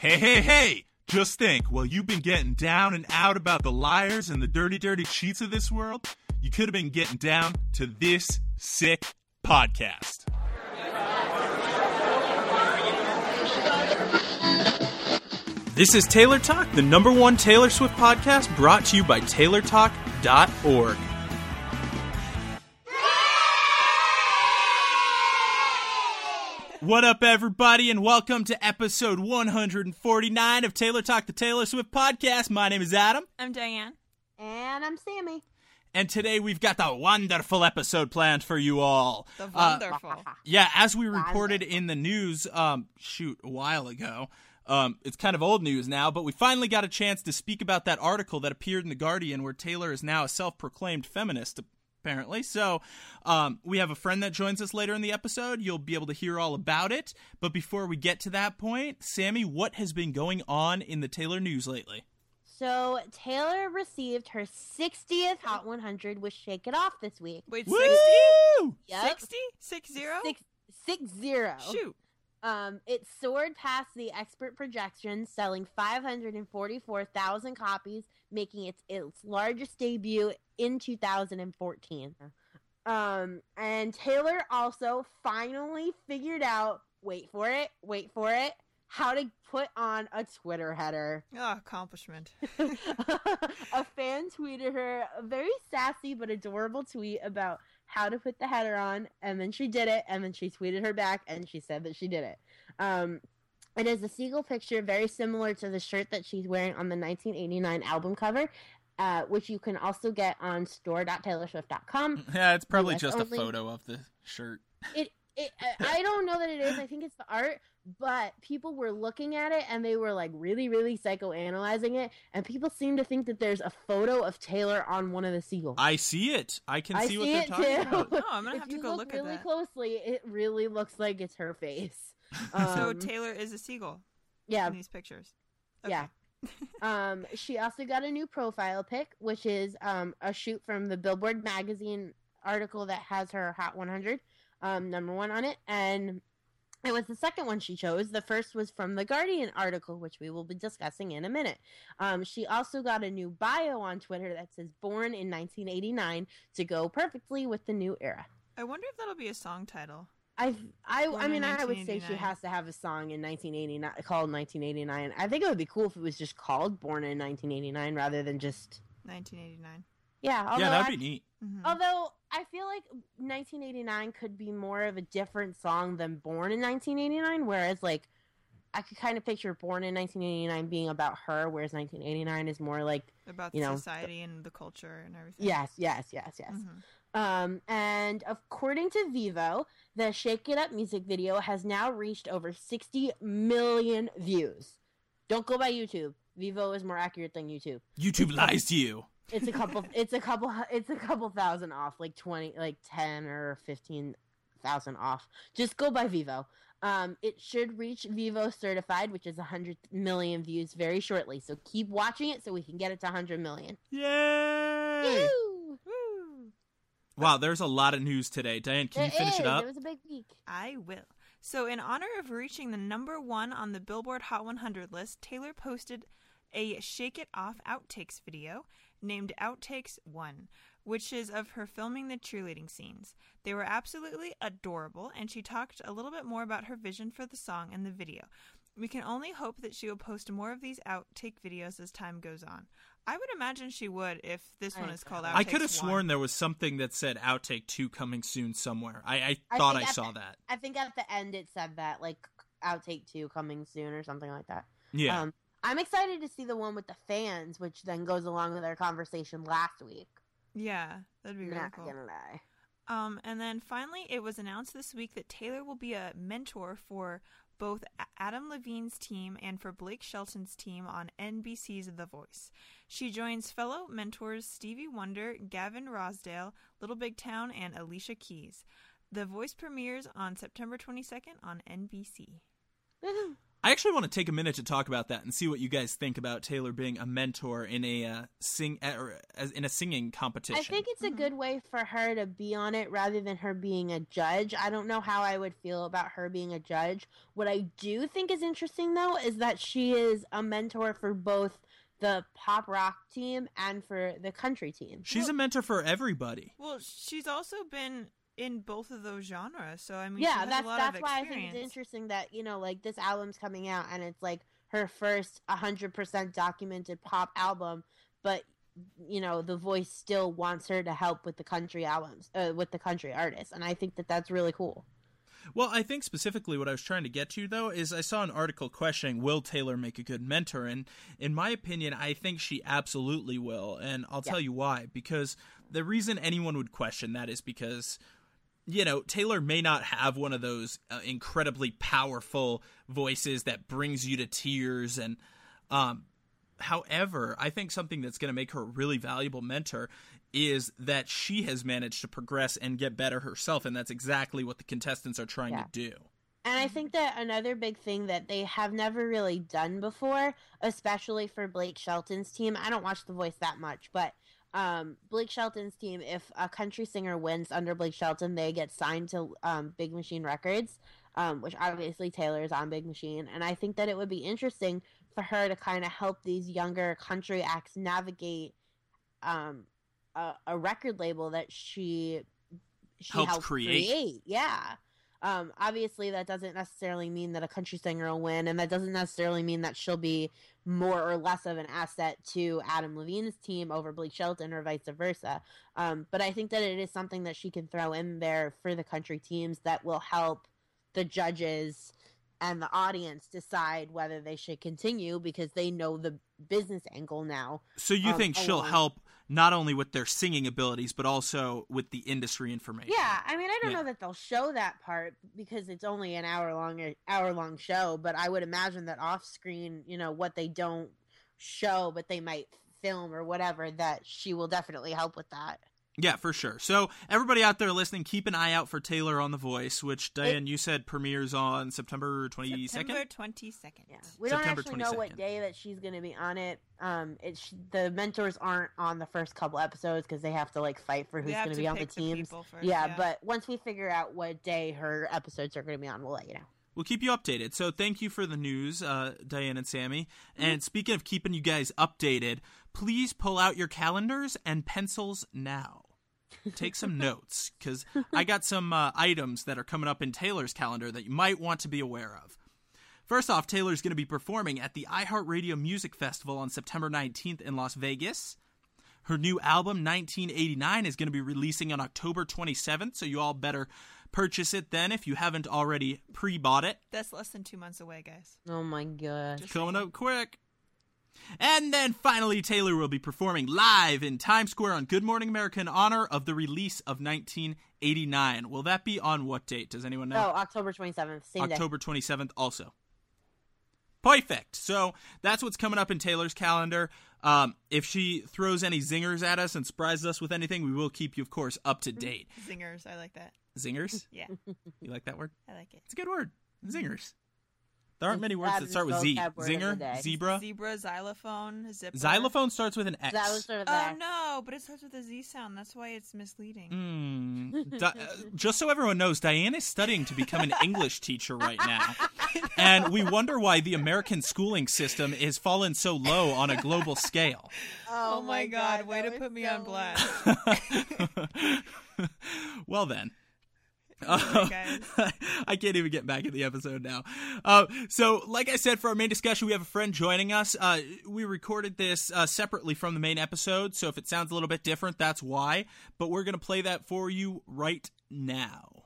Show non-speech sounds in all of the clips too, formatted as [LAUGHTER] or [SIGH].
Hey, hey, hey! Just think, while you've been getting down and out about the liars and the dirty, dirty cheats of this world, you could have been getting down to this sick podcast. This is Taylor Talk, the number one Taylor Swift podcast brought to you by TaylorTalk.org. What up, everybody, and welcome to episode 149 of Taylor Talk, the Taylor Swift podcast. My name is Adam, I'm Diane. And I'm Sammy. and today we've got a wonderful episode planned for you all. The Uh, wonderful. Yeah, as we reported in the news, um, shoot, a while ago. Um, it's kind of old news now, but we finally got a chance to speak about that article that appeared in the Guardian, where Taylor is now a self-proclaimed feminist, apparently. So, um, we have a friend that joins us later in the episode. You'll be able to hear all about it. But before we get to that point, Sammy, what has been going on in the Taylor news lately? So Taylor received her 60th Hot 100 with Shake It Off this week. Wait, 60? Yep. 60? Six zero? Six, six zero. Shoot. Um, it soared past the expert projections, selling 544,000 copies, making it its largest debut in 2014. Um, and Taylor also finally figured out, wait for it, wait for it, how to put on a Twitter header. Oh, accomplishment. [LAUGHS] [LAUGHS] a fan tweeted her a very sassy but adorable tweet about how to put the header on, and then she did it, and then she tweeted her back, and she said that she did it. Um, it is a seagull picture very similar to the shirt that she's wearing on the 1989 album cover, uh, which you can also get on store.taylorswift.com. Yeah, it's probably US just a photo of the shirt. It, it, I- I don't know that it is. I think it's the art, but people were looking at it and they were like really, really psychoanalyzing it, and people seem to think that there's a photo of Taylor on one of the seagulls. I see it. I can I see, what they're talking too. about. No, I'm gonna if have to go look, look at really that. closely, it really looks like it's her face. [LAUGHS] so Um, Taylor is a seagull yeah, in these pictures. yeah. [LAUGHS] um, she also got a new profile pic, which is um, a shoot from the Billboard magazine article that has her Hot 100 um, number one on it, and it was the second one she chose. The first was from the Guardian article, which we will be discussing in a minute. Um, she also got a new bio on Twitter that says "Born in 1989" to go perfectly with the new era. I wonder if that'll be a song title. I I Born I mean I would say she has to have a song in 1989 called 1989. I think it would be cool if it was just called Born in 1989 rather than just 1989. yeah. Yeah, that'd I, be neat. Mhm. Although I feel like 1989 could be more of a different song than Born in 1989, whereas like I could kind of picture Born in 1989 being about her, whereas 1989 is more like About you know, society and the culture and everything. yes, yes, yes, yes. Mhm. Um, and according to Vevo, the Shake It Up music video has now reached over 60 million views. Don't go by YouTube. Vevo is more accurate than YouTube. YouTube lies to you. It's a couple. [LAUGHS] it's a couple. It's a couple thousand off, like 20, like 10 or 15 thousand off. Just go by Vevo. Um, it should reach Vevo certified, which is 100 million views very shortly. So keep watching it so we can get it to 100 million. Yay! Woo! Wow, there's a lot of news today. Diane, can you It finish it is. up? It was a big week. I will. So, in honor of reaching the number one on the Billboard Hot 100 list, Taylor posted a Shake It Off outtakes video named Outtakes 1, which is of her filming the cheerleading scenes. They were absolutely adorable, and she talked a little bit more about her vision for the song and the video. We can only hope that she will post more of these outtake videos as time goes on. I would imagine she would if this one is called out. I could have 1. sworn there was something that said outtake two coming soon somewhere. I, I I thought I think at saw the- that. I think at the end it said that like outtake two coming soon or something like that. Yeah. Um, I'm excited to see the one with the fans, which then goes along with our conversation last week. Yeah, that'd be really Not cool. gonna lie. Um, and then finally, it was announced this week that Taylor will be a mentor for both Adam Levine's team and for Blake Shelton's team on NBC's The Voice. She joins fellow mentors Stevie Wonder, Gavin Rossdale, Little Big Town, and Alicia Keys. The Voice premieres on September 22nd on NBC. [LAUGHS] I actually want to take a minute to talk about that and see what you guys think about Taylor being a mentor in a uh, sing uh, or as in a singing competition. I think it's a good way for her to be on it rather than her being a judge. I don't know how I would feel about her being a judge. What I do think is interesting though is that she is a mentor for both the pop rock team and for the country team. She's Well- a mentor for everybody. Well, she's also been in both of those genres, so I mean, she yeah, has that's a lot that's of why I think it's interesting that you know like this album's coming out and it's like her first 100% documented pop album, but you know the voice still wants her to help with the country albums uh, with the country artists, and I think that that's really cool. Well, I think specifically what I was trying to get to though is I saw an article questioning will Taylor make a good mentor and in my opinion I think she absolutely will and I'll Yeah. tell you why because the reason anyone would question that is because you know Taylor may not have one of those uh, incredibly powerful voices that brings you to tears and um however I think something that's going to make her a really valuable mentor is that she has managed to progress and get better herself and that's exactly what the contestants are trying Yeah. to do. And I think that another big thing that they have never really done before, especially for Blake Shelton's team, I don't watch The Voice that much, but um, Blake Shelton's team, if a country singer wins under Blake Shelton, they get signed to um, Big Machine Records, um, which obviously Taylor is on Big Machine. And I think that it would be interesting for her to kind of help these younger country acts navigate um, a, a record label that she she Helped helped create. Yeah. Um, obviously, that doesn't necessarily mean that a country singer will win, and that doesn't necessarily mean that she'll be more or less of an asset to Adam Levine's team over Blake Shelton or vice versa. Um, but I think that it is something that she can throw in there for the country teams that will help the judges and the audience decide whether they should continue because they know the business angle now. So you um, think she'll help not only with their singing abilities but also with the industry information? Yeah, I mean, I don't Yeah. know that they'll show that part because it's only an hour long uh, hour long show, but I would imagine that off screen, you know, what they don't show but they might film or whatever that she will definitely help with that. Yeah, for sure. So everybody out there listening, keep an eye out for Taylor on the Voice, which Diane you said premieres on September twenty September twenty second. Yeah, we September don't actually know what day that she's going to be on it. Um, it's the mentors aren't on the first couple episodes because they have to like fight for who's going to be on the teams. first, yeah, but once we figure out what day her episodes are going to be on, we'll let you know. We'll keep you updated. So thank you for the news, uh, Diane and Sammy. Mm-hmm. And speaking of keeping you guys updated, please pull out your calendars and pencils now. Take some notes because I got some uh, items that are coming up in Taylor's calendar that you might want to be aware of. First off, Taylor's going to be performing at the iHeartRadio Music Festival on September 19th in Las Vegas. Her new album, 1989, is going to be releasing on October 27th, so you all better purchase it then if you haven't already pre bought it. that's less than two months away, guys. Oh my god! Just Coming up quick. And then finally, Taylor will be performing live in Times Square on Good Morning America in honor of the release of 1989. Will that be on what date? Does anyone know? Oh, October twenty seventh, same day. October 27th also. Perfect. So that's what's coming up in Taylor's calendar. Um, if she throws any zingers at us and surprises us with anything, we will keep you, of course, up to date. Zingers, I like that. Zingers? Yeah, You like that word? I like it. It's a good word. Zingers. There aren't many words That that is start with Z. vocab word of the Zinger, zebra. Zebra, xylophone, zipper. Xylophone starts with an X. That was sort of Oh that. no, but it starts with a Z sound. That's why it's misleading. Mm. Di- uh, just so everyone knows, Diane is studying to become an English teacher right now. And we wonder why the American schooling system is fallen so low on a global scale. Oh, my god, way to was put me so on blast. [LAUGHS] well, then. Sorry. [LAUGHS] I can't even get back in the episode now. Uh, so, like I said, for our main discussion, we have a friend joining us. Uh, we recorded this uh, separately from the main episode, so if it sounds a little bit different, that's why. But we're going to play that for you right now.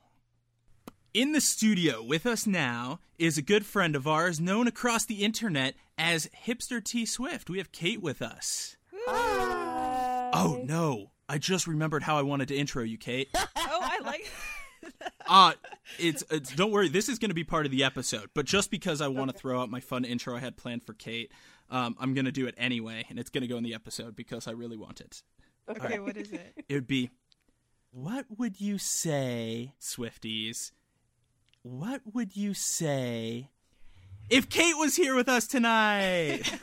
In the studio with us now is a good friend of ours known across the internet as Hipster T Swift. We have Kate with us. Oh, no. I just remembered how I wanted to intro you, Kate. [LAUGHS] oh, I like. Uh it's, it's don't worry, this is going to be part of the episode, but just because I want to throw out my fun intro I had planned for Kate, um, I'm going to do it anyway, and it's going to go in the episode because I really want it. okay, what is it? It would be, what would you say, Swifties? What would you say if Kate was here with us tonight. [LAUGHS] [LAUGHS]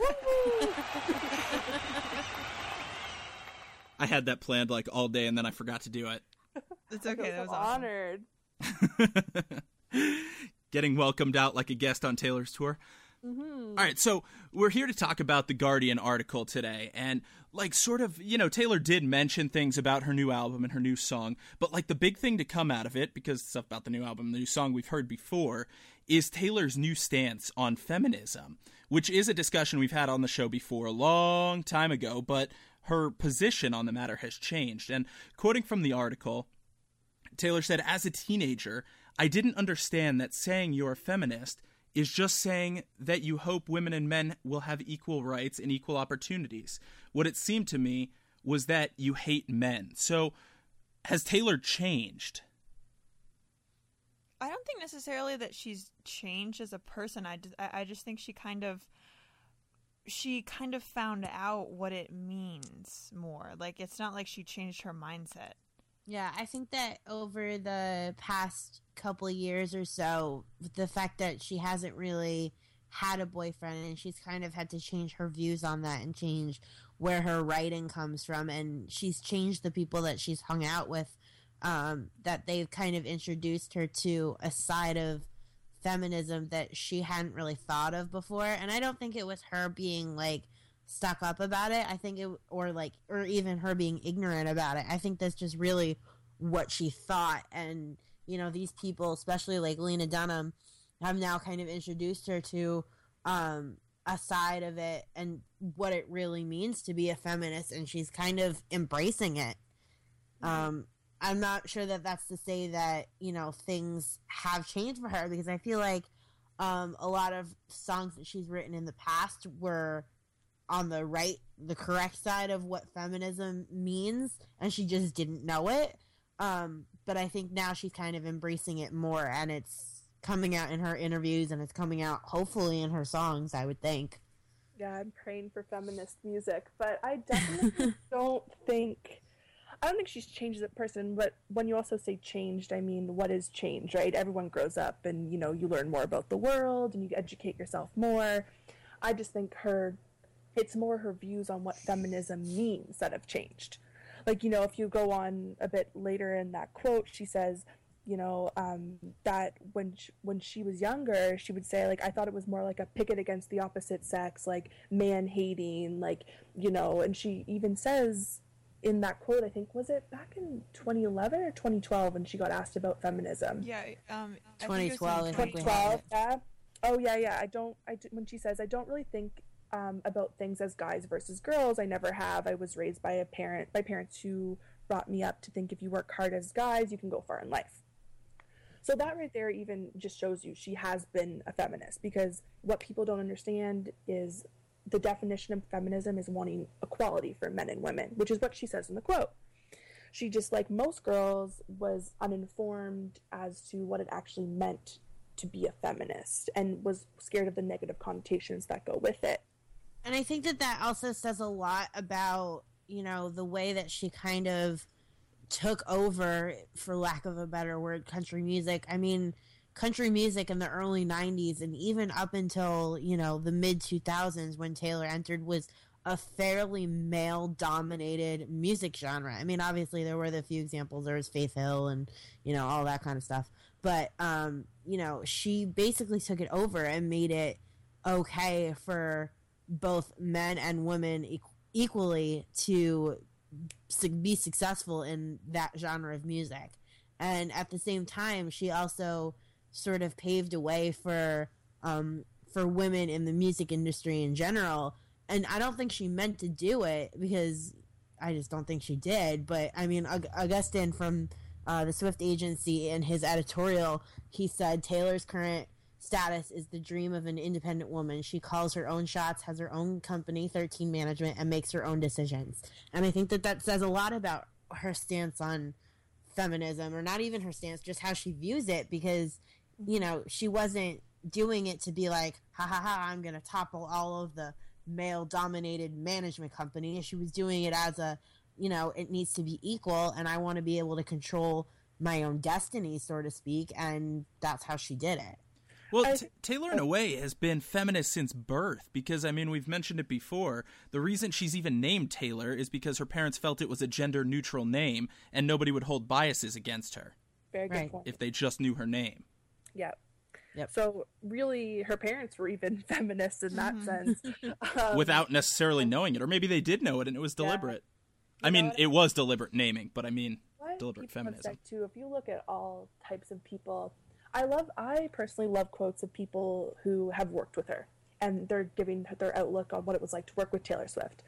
I had that planned like all day and then I forgot to do it. It's I okay. feel That was so awesome. honored. [LAUGHS] Getting welcomed out like a guest on Taylor's tour. hmm All right, so we're here to talk about the Guardian article today. And, like, sort of, you know, Taylor did mention things about her new album and her new song. But, like, the big thing to come out of it, because stuff about the new album, and the new song we've heard before, is Taylor's new stance on feminism, which is a discussion we've had on the show before a long time ago. But her position on the matter has changed. And, quoting from the article, Taylor said, As a teenager, I didn't understand that saying you're a feminist is just saying that you hope women and men will have equal rights and equal opportunities. What it seemed to me was that you hate men. So, has Taylor changed? I don't think necessarily that she's changed as a person. I just, I I just think she kind of she kind of found out what it means more. Like it's not like she changed her mindset. Yeah, I think that over the past couple years or so, the fact that she hasn't really had a boyfriend and she's kind of had to change her views on that and change where her writing comes from and she's changed the people that she's hung out with um, that they've kind of introduced her to a side of feminism that she hadn't really thought of before. And i don't think it was her being like stuck up about it i think it or like or even her being ignorant about it i think that's just really what she thought. And you know these people especially like lena dunham have now kind of introduced her to um a side of it and what it really means to be a feminist and she's kind of embracing it. Um i'm not sure that that's to say that you know things have changed for her because i feel like um a lot of songs that she's written in the past were on the right the correct side of what feminism means and she just didn't know it um but i think now she's kind of embracing it more and it's coming out in her interviews and it's coming out hopefully in her songs i would think Yeah, I'm praying for feminist music, but I definitely [LAUGHS] don't think I don't think she's changed as a person, but when you also say changed, I mean what is change, right? Everyone grows up and you know, you learn more about the world and you educate yourself more. I just think her it's more her views on what feminism means that have changed. Like, you know, if you go on a bit later in that quote, she says, you know, um, that when she, when she was younger, she would say like, I thought it was more like a picket against the opposite sex, like man hating, like you know. And she even says in that quote, I think was it back in 2011 or 2012 when she got asked about feminism. Yeah, um, I think it was 2012, in I think we 2012. Yeah. Oh yeah, yeah. I don't. I when she says I don't really think um, about things as guys versus girls. I never have. I was raised by a parent by parents who brought me up to think if you work hard as guys, you can go far in life. So that right there even just shows you she has been a feminist because what people don't understand is the definition of feminism is wanting equality for men and women, which is what she says in the quote. She just like most girls was uninformed as to what it actually meant to be a feminist and was scared of the negative connotations that go with it. And I think that that also says a lot about, you know, the way that she kind of took over, for lack of a better word, country music. I mean, country music in the early 90s and even up until, you know, the mid 2000s when Taylor entered was a fairly male dominated music genre. I mean, obviously there were the few examples. There was Faith Hill and, you know, all that kind of stuff. But, um, you know, she basically took it over and made it okay for both men and women e- equally to su- be successful in that genre of music. And at the same time, she also sort of paved a way for um, for women in the music industry in general. And I don't think she meant to do it because I just don't think she did. But I mean, Aug- Augustin from uh, the Swift Agency in his editorial, he said Taylor's current status is the dream of an independent woman. She calls her own shots, has her own company, 13 Management, and makes her own decisions. And I think that that says a lot about her stance on feminism, or not even her stance, just how she views it, because, you know, she wasn't doing it to be like, ha ha ha, I'm going to topple all of the male dominated management company. She was doing it as a, you know, it needs to be equal, and I want to be able to control my own destiny, so to speak, and that's how she did it. Well, I- t- Taylor, in a way, has been feminist since birth because, I mean, we've mentioned it before. The reason she's even named Taylor is because her parents felt it was a gender neutral name and nobody would hold biases against her Very good Right. point. if they just knew her name. Yeah. Yep. So really, her parents were even [LAUGHS] feminists in that sense. [LAUGHS] Um, without necessarily knowing it. Or maybe they did know it and it was deliberate. You I mean, what I it was deliberate naming, but I mean, what deliberate feminism. said, too. If you look at all types of people, I love. I personally love quotes of people who have worked with her, and they're giving their outlook on what it was like to work with Taylor Swift.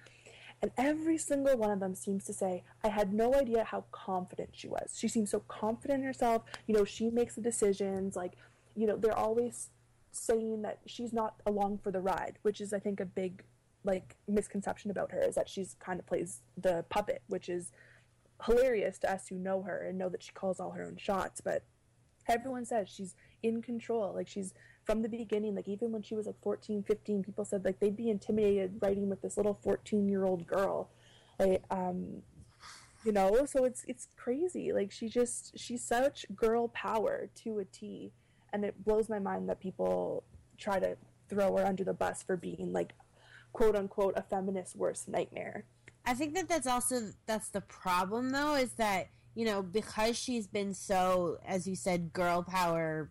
And every single one of them seems to say, I had no idea how confident she was. She seems so confident in herself. You know, she makes the decisions. Like, you know, they're always saying that she's not along for the ride, which is, I think, a big, like, misconception about her is that she's kind of plays the puppet, which is hilarious to us who know her and know that she calls all her own shots. But everyone says she's in control. Like, she's from the beginning, like, even when she was like 14, 15, people said, like, they'd be intimidated writing with this little 14 year old girl. Like, um, you know, so it's it's crazy. Like she just she's such girl power to a T, and it blows my mind that people try to throw her under the bus for being like, quote unquote, a feminist worst nightmare. I think that that's also that's the problem though is that you know because she's been so as you said girl power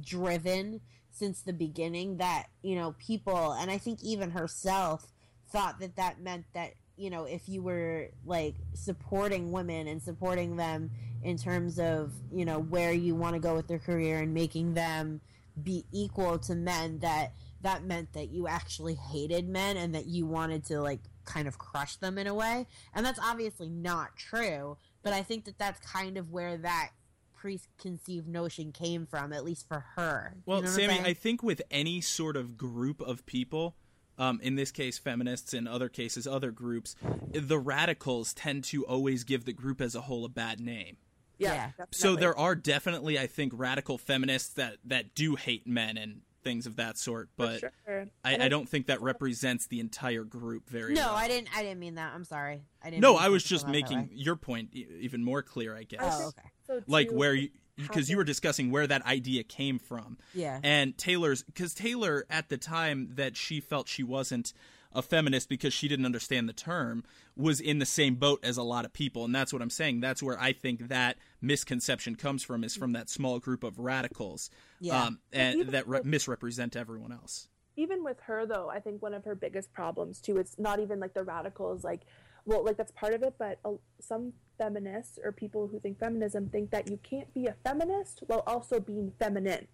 driven since the beginning that you know people and I think even herself thought that that meant that you know if you were like supporting women and supporting them in terms of you know where you want to go with their career and making them be equal to men that that meant that you actually hated men and that you wanted to like kind of crush them in a way. And that's obviously not true but i think that that's kind of where that preconceived notion came from at least for her You Well, know what I'm Sammy. I think with any sort of group of people, um, in this case feminists, in other cases other groups, the radicals tend to always give the group as a whole a bad name. Yeah. Yeah. So there are definitely, I think, radical feminists that that do hate men and things of that sort, but sure. I, And I don't think that represents the entire group very no well. i didn't i didn't mean that i'm sorry i didn't No, I was just come out that making your point e- even more clear, I guess. oh okay So Like where you because you were discussing where that idea came from. yeah and Taylor's because Taylor at the time that she felt she wasn't a feminist because she didn't understand the term was in the same boat as a lot of people. And that's what I'm saying. That's where I think that misconception comes from is from that small group of radicals Yeah. um, and that re- misrepresent everyone else. Even with her though i think one of her biggest problems too it's not even like the radicals like well like that's part of it but uh, some feminists or people who think feminism think that you can't be a feminist while also being feminine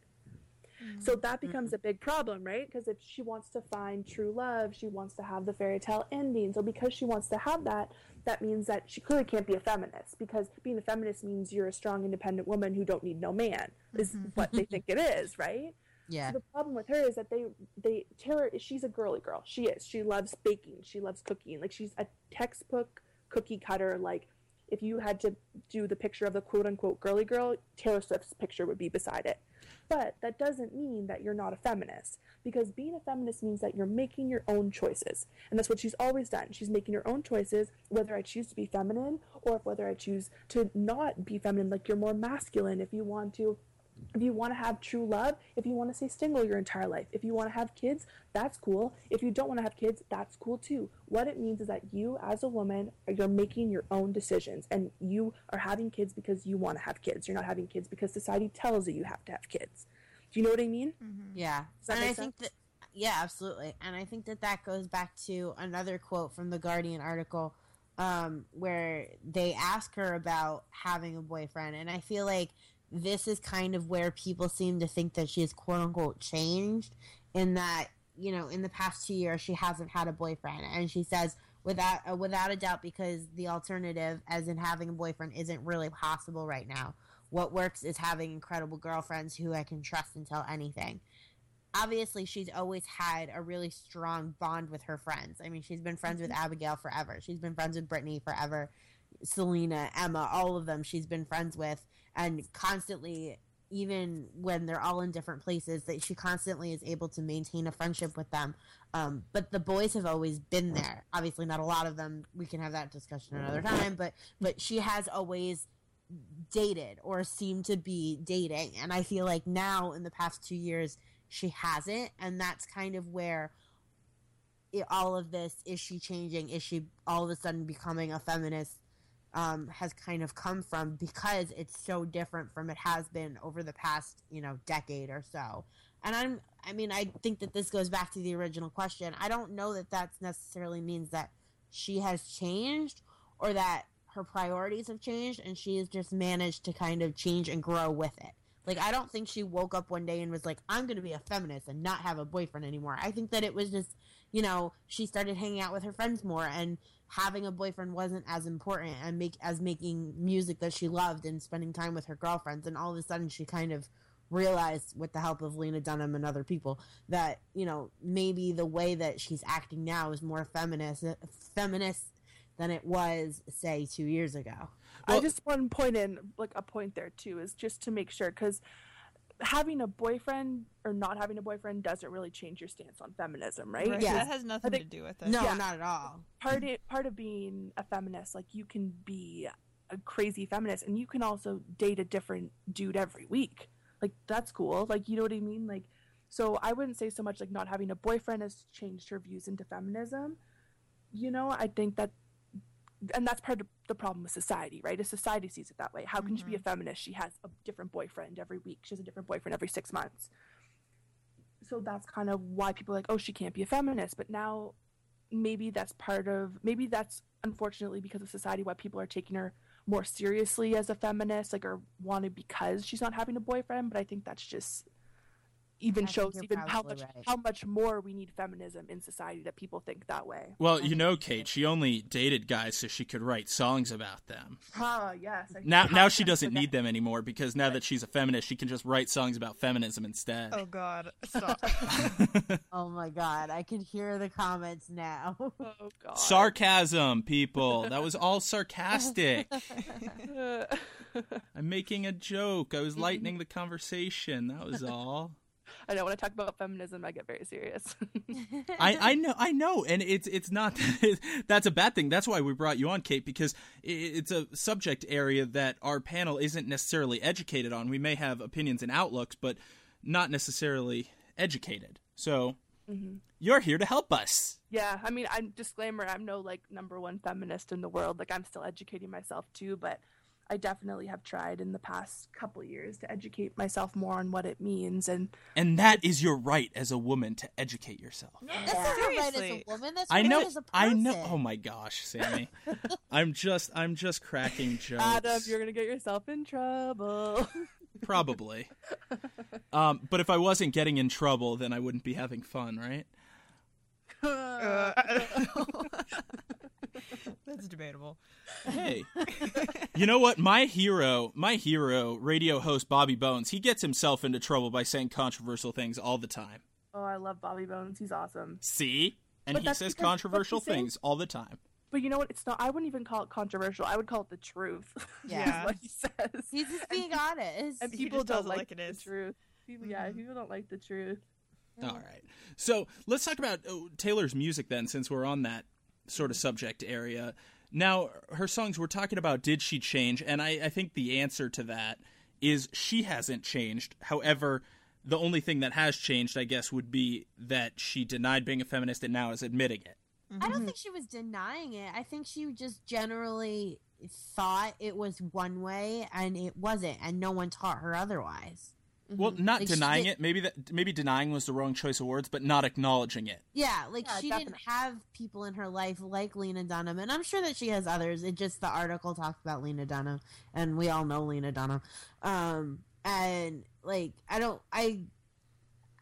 so that mm-hmm. becomes a big problem right because if she wants to find true love she wants to have the fairy tale ending so because she wants to have that that means that she clearly can't be a feminist because being a feminist means you're a strong independent woman who don't need no man is mm-hmm. what they think it is right yeah so the problem with her is that they they Taylor she's a girly girl. She is. She loves baking. She loves cooking. Like she's a textbook cookie cutter. Like if you had to do the picture of the quote unquote girly girl, Taylor Swift's picture would be beside it. But that doesn't mean that you're not a feminist because being a feminist means that you're making your own choices. And that's what she's always done. She's making her own choices whether I choose to be feminine or whether I choose to not be feminine like you're more masculine if you want to if you want to have true love, if you want to stay single your entire life, if you want to have kids, that's cool. If you don't want to have kids, that's cool too. What it means is that you, as a woman, are you're making your own decisions, and you are having kids because you want to have kids. You're not having kids because society tells you you have to have kids. Do you know what I mean? Yeah, that and make I think that yeah, absolutely, and I think that that goes back to another quote from the Guardian article, um, where they ask her about having a boyfriend, and I feel like this is kind of where people seem to think that she is quote unquote changed, in that you know in the past two years she hasn't had a boyfriend, and she says without uh, without a doubt because the alternative, as in having a boyfriend, isn't really possible right now. What works is having incredible girlfriends who I can trust and tell anything. Obviously, she's always had a really strong bond with her friends. I mean, she's been friends with Abigail forever. She's been friends with Brittany forever. Selena, Emma, all of them she's been friends with and constantly even when they're all in different places that she constantly is able to maintain a friendship with them um, but the boys have always been there obviously not a lot of them we can have that discussion another time but but she has always dated or seemed to be dating. And I feel like now in the past two years, she hasn't. And that's kind of where it, all of this is she changing? Is she all of a sudden becoming a feminist? Um, has kind of come from because it's so different from it has been over the past you know decade or so. And i'm i mean i think that this goes back to the original question. I don't know that that necessarily means that she has changed or that her priorities have changed and she has just managed to kind of change and grow with it. Like i don't think she woke up one day and was like i'm going to be a feminist and not have a boyfriend anymore. I think that it was just you know she started hanging out with her friends more and having a boyfriend wasn't as important and make as making music that she loved and spending time with her girlfriends and all of a sudden she kind of realized with the help of Lena Dunham and other people that you know maybe the way that she's acting now is more feminist feminist than it was say 2 years ago. Well, I just want to point in like a point there too is just to make sure cuz having a boyfriend or not having a boyfriend doesn't really change your stance on feminism, right? right. Yeah, that has nothing think, to do with it. No, yeah. not at all. Part of, part of being a feminist, like you can be a crazy feminist, and you can also date a different dude every week. Like that's cool. Like you know what I mean? Like so I wouldn't say so much like not having a boyfriend has changed her views into feminism. You know, I think that and that's part of the problem with society, right? If society sees it that way, how can mm-hmm. she be a mm-hmm. feminist? She has a different boyfriend every week. She has a different boyfriend every six months. So that's kind of why people are like, oh, she can't be a feminist. But now, maybe that's part of maybe that's unfortunately because of society why people are taking her more seriously as a feminist, like or wanted because she's not having a boyfriend. But I think that's just even I shows even how much right. how much more we need feminism in society that people think that way. Well, you know, Kate, she only dated guys so she could write songs about them. Ah, yes. I now, now she [LAUGHS] doesn't need them anymore because now that she's a feminist, she can just write songs about feminism instead. Oh God, stop! [LAUGHS] oh my God, I can hear the comments now. Oh God, sarcasm, people. That was all sarcastic. [LAUGHS] I'm making a joke. I was lightening the conversation. That was all. I know when I talk about feminism, I get very serious. [LAUGHS] I, I know, I know, and it's it's not [LAUGHS] that's a bad thing. That's why we brought you on, Kate, because it's a subject area that our panel isn't necessarily educated on. We may have opinions and outlooks, but not necessarily educated. So mm-hmm. you're here to help us. Yeah, I mean, I'm disclaimer. I'm no like number one feminist in the world. Like I'm still educating myself too, but I definitely have tried in the past couple years to educate myself more on what it means and And that is your right as a woman to educate yourself. That's not right as a woman. That's I know, I know. Oh my gosh, Sammy. [LAUGHS] I'm just I'm just cracking [LAUGHS] jokes. Adam, you're going to get yourself in trouble. [LAUGHS] Probably. Um, but if I wasn't getting in trouble, then I wouldn't be having fun, right? Uh, [LAUGHS] That's debatable. Hey, [LAUGHS] you know what? My hero, my hero, radio host Bobby Bones, he gets himself into trouble by saying controversial things all the time. Oh, I love Bobby Bones. He's awesome. See, and but he says controversial things all the time. But you know what? It's not. I wouldn't even call it controversial. I would call it the truth. [LAUGHS] Yeah, what he says. He's just being and, honest. And people don't like, like, it is. the truth. People, mm-hmm. Yeah, people don't like the truth. All right. So let's talk about oh, Taylor's music then, since we're on that sort of subject area. Now, her songs, we're talking about did she change? And I, I think the answer to that is she hasn't changed. However, the only thing that has changed, I guess, would be that she denied being a feminist and now is admitting it. Mm-hmm. I don't think she was denying it. I think she just generally thought it was one way and it wasn't, and no one taught her otherwise. Mm-hmm. Well, not like denying it. Maybe that maybe denying was the wrong choice of words, but not acknowledging it. Yeah, like yeah, she definitely. didn't have people in her life like Lena Dunham, and I'm sure that she has others. It just the article talked about Lena Dunham, and we all know Lena Dunham. Um, and like I don't, I,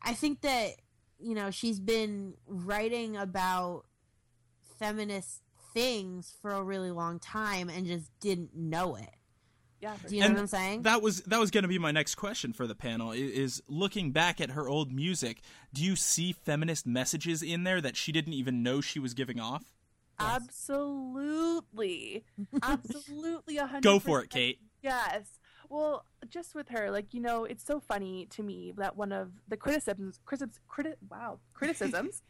I think that you know she's been writing about feminist things for a really long time and just didn't know it. Yeah, do you know and what I'm saying? That was that was going to be my next question for the panel. Is looking back at her old music, do you see feminist messages in there that she didn't even know she was giving off? Yes. Absolutely, [LAUGHS] absolutely, a hundred. Go for it, Kate. Yes. Well, just with her, like you know, it's so funny to me that one of the criticisms, criticisms, criti- wow, [LAUGHS] criticisms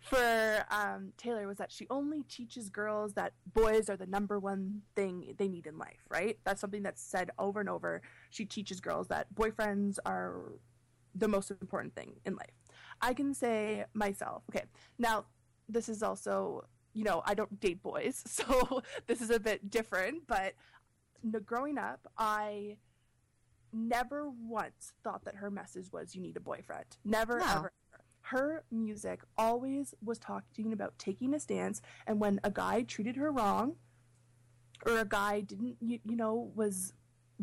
for um, Taylor was that she only teaches girls that boys are the number one thing they need in life. Right? That's something that's said over and over. She teaches girls that boyfriends are the most important thing in life. I can say myself, okay. Now, this is also, you know, I don't date boys, [LAUGHS] so this is a bit different, but growing up, I never once thought that her message was you need a boyfriend. Never No. ever. Her music always was talking about taking a stance, and when a guy treated her wrong, or a guy didn't, you, you know, was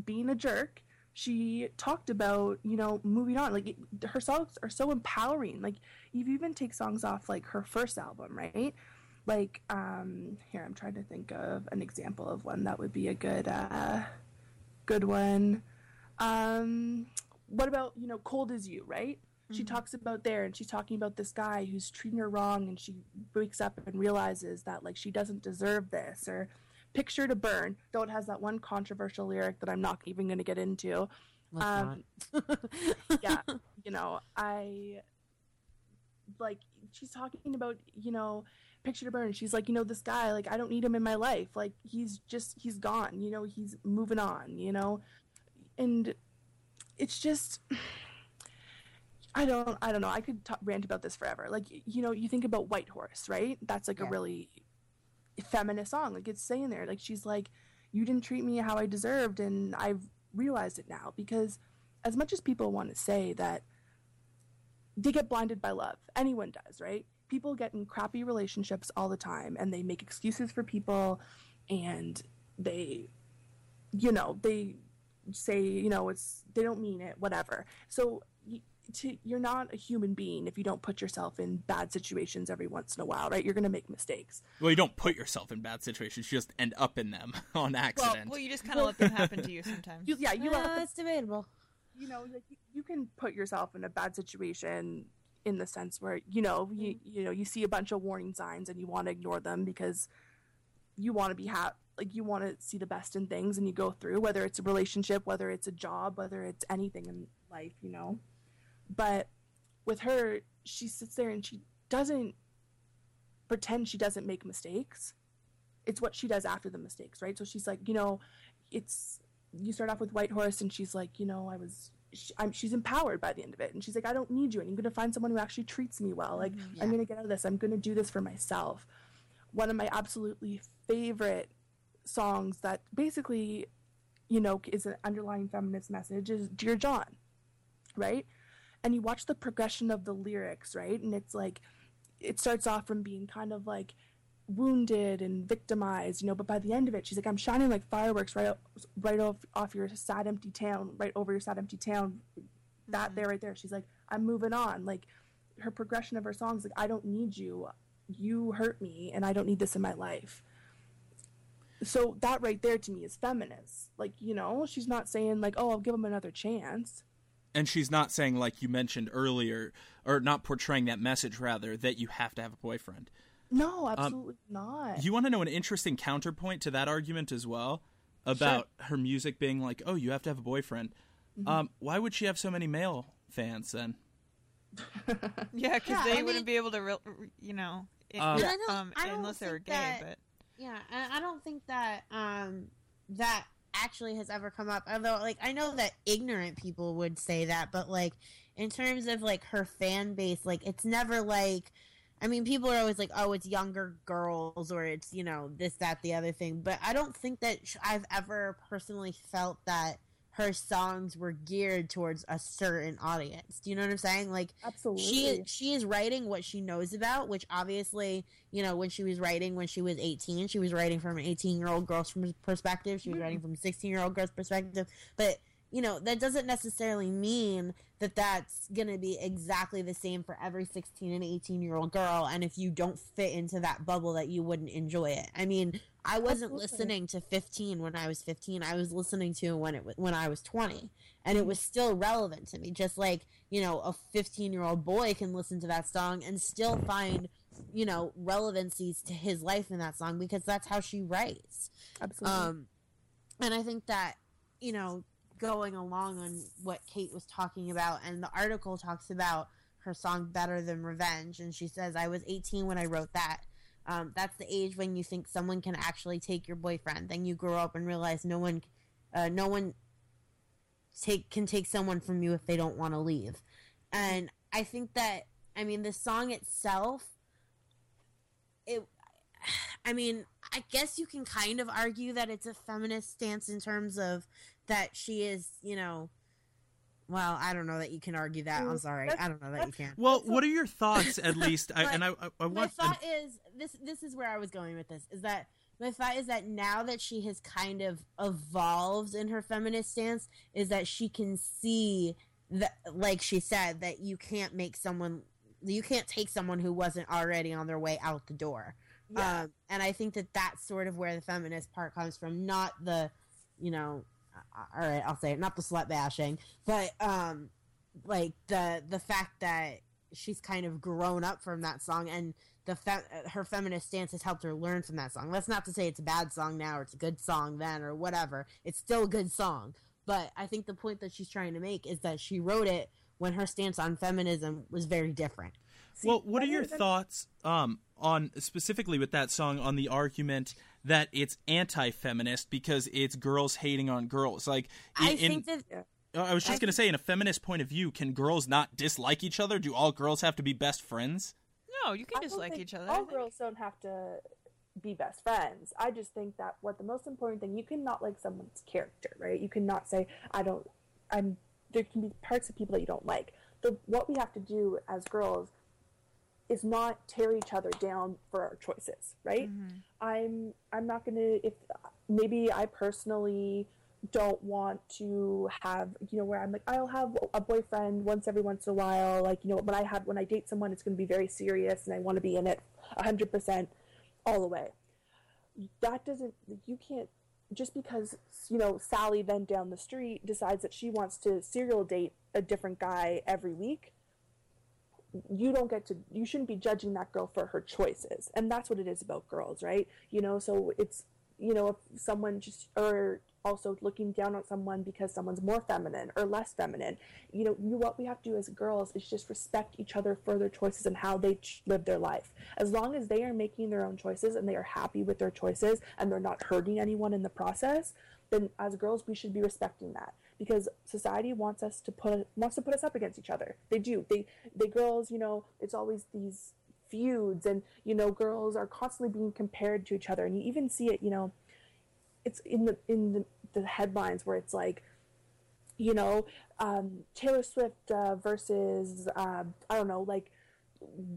being a jerk, she talked about, you know, moving on. Like, it, her songs are so empowering. Like, you even take songs off, like, her first album, right? Like, um, here, I'm trying to think of an example of one that would be a good, uh, good one. Um, what about, you know, Cold as You, right? She talks about there, and she's talking about this guy who's treating her wrong, and she wakes up and realizes that, like, she doesn't deserve this, or Picture to Burn, though it has that one controversial lyric that I'm not even going to get into. Um, [LAUGHS] yeah, [LAUGHS] you know, I like she's talking about, you know, picture to burn. She's like, you know, this guy, like I don't need him in my life. Like he's just he's gone, you know, he's moving on, you know. And it's just I don't I don't know. I could talk, rant about this forever. Like you know, you think about White Horse, right? That's like Yeah. a really feminist song. Like it's saying there like she's like you didn't treat me how I deserved and I've realized it now because as much as people want to say that they get blinded by love, anyone does, right? People get in crappy relationships all the time and they make excuses for people and they, you know, they say, you know, it's, they don't mean it, whatever. So to, you're not a human being if you don't put yourself in bad situations every once in a while, right? You're going to make mistakes. Well, you don't put yourself in bad situations; you just end up in them [LAUGHS] on accident. well, you just kind of let them happen to you sometimes. You, yeah, you Uh, let it's debatable. you know like you- you can put yourself in a bad situation in the sense where you know you mm-hmm. you know you see a bunch of warning signs and you want to ignore them because you want to be ha- like you want to see the best in things and you go through whether it's a relationship whether it's a job whether it's anything in life you know. But with her she sits there and she doesn't pretend she doesn't make mistakes. It's what she does after the mistakes right? So she's like you know it's you start off with White Horse, and she's like, you know, I was, she, I'm, she's empowered by the end of it, and she's like, I don't need you, and I'm gonna find someone who actually treats me well. Like, mm-hmm. Yeah. I'm gonna get out of this. I'm gonna do this for myself. One of my absolutely favorite songs that basically, you know, is an underlying feminist message is "Dear John," right? And you watch the progression of the lyrics, right? And it's like, it starts off from being kind of like wounded and victimized, you know. But by the end of it, she's like, "I'm shining like fireworks right, right off off your sad empty town, right over your sad empty town." That mm-hmm. there, right there. She's like, "I'm moving on." Like her progression of her songs, like, "I don't need you, you hurt me, and I don't need this in my life." So that right there to me is feminist. Like you know, she's not saying like, "Oh, I'll give him another chance." and she's not saying, like you mentioned earlier, or not portraying that message rather that you have to have a boyfriend. No, absolutely not. You want to know an interesting counterpoint to that argument as well about her music being like, "Oh, you have to have a boyfriend." Mm-hmm. Um, why would she have so many male fans then? [LAUGHS] Yeah, because Yeah, they I wouldn't mean- be able to, re- re- you know, i- Um, if- don't- um, unless they were gay. that- But Yeah, and I don't think that um that actually has ever come up. Although, like, I know that ignorant people would say that, but like in terms of like her fan base, like it's never like. I mean, people are always like, "Oh, it's younger girls," or it's you know this, that, the other thing. But I don't think that I've ever personally felt that her songs were geared towards a certain audience. Do you know what I'm saying? Like, Absolutely. she she is writing what she knows about which obviously you know when she was writing when she was 18 she was writing from an 18 year old girl's perspective she was mm-hmm. writing from a 16 year old girl's perspective but you know that doesn't necessarily mean that that's going to be exactly the same for every 16 and 18 year old girl and if you don't fit into that bubble that you wouldn't enjoy it i mean i wasn't Absolutely. listening to 15 when i was 15 i was listening to when it when i was 20 and it was still relevant to me just like you know a 15 year old boy can listen to that song and still find you know relevancies to his life in that song because that's how she writes Absolutely. um and i think that you know going along on what Kate was talking about, and the article talks about her song "Better Than Revenge," and she says, "I was 18 when I wrote that." Um, that's the age when you think someone can actually take your boyfriend. Then you grow up and realize no one, uh, no one take can take someone from you if they don't want to leave. And I think that I mean the song itself it I mean, I guess you can kind of argue that it's a feminist stance in terms of that she is, you know, well, I don't know that you can argue that. I'm sorry. I don't know that you can. Well, what are your [LAUGHS] thoughts, at least? I, and I, I, I My want. thought is this this is where I was going with this is that my thought is that now that she has kind of evolved in her feminist stance is that she can see that like she said that you can't make someone you can't take someone who wasn't already on their way out the door. Yeah. Um, and I think that that's sort of where the feminist part comes from, not the, you know, all right, I'll say it, not the slut bashing, but um, like the the fact that she's kind of grown up from that song and the fe- her feminist stance has helped her learn from that song. That's not to say it's a bad song now or it's a good song then or whatever. It's still a good song. But I think the point that she's trying to make is that she wrote it when her stance on feminism was very different. well, what are your than- thoughts um, on specifically with that song on the argument that it's anti-feminist because it's girls hating on girls? Like, in, I in- that Uh, I was just going to say, in a feminist point of view, can girls not dislike each other? Do all girls have to be best friends? No, you can I dislike each other. All girls don't have to be best friends. I just think that what the most important thing you cannot like someone's character, right? You cannot say I don't. I'm. There can be parts of people that you don't like. The what we have to do as girls is not tear each other down for our choices, right? Mm-hmm. I'm. I'm not gonna. If maybe I personally don't want to have you know where I'm like I'll have a boyfriend once every once in a while like you know when I have when I date someone it's going to be very serious and I want to be in it 100% all the way that doesn't you can't just because you know Sally then down the street decides that she wants to serial date a different guy every week you don't get to you shouldn't be judging that girl for her choices. And that's what it is about girls right? You know so it's you know if someone just or also looking down on someone because someone's more feminine or less feminine you know you, what we have to do as girls is just respect each other for their choices and how they ch- live their life. As long as they are making their own choices and they are happy with their choices and they're not hurting anyone in the process then as girls we should be respecting that because society wants us to put wants to put us up against each other. They do. They they girls you know it's always these feuds and you know girls are constantly being compared to each other. And you even see it you know it's in the in the, the headlines where it's like you know um, Taylor Swift uh, versus uh, I don't know like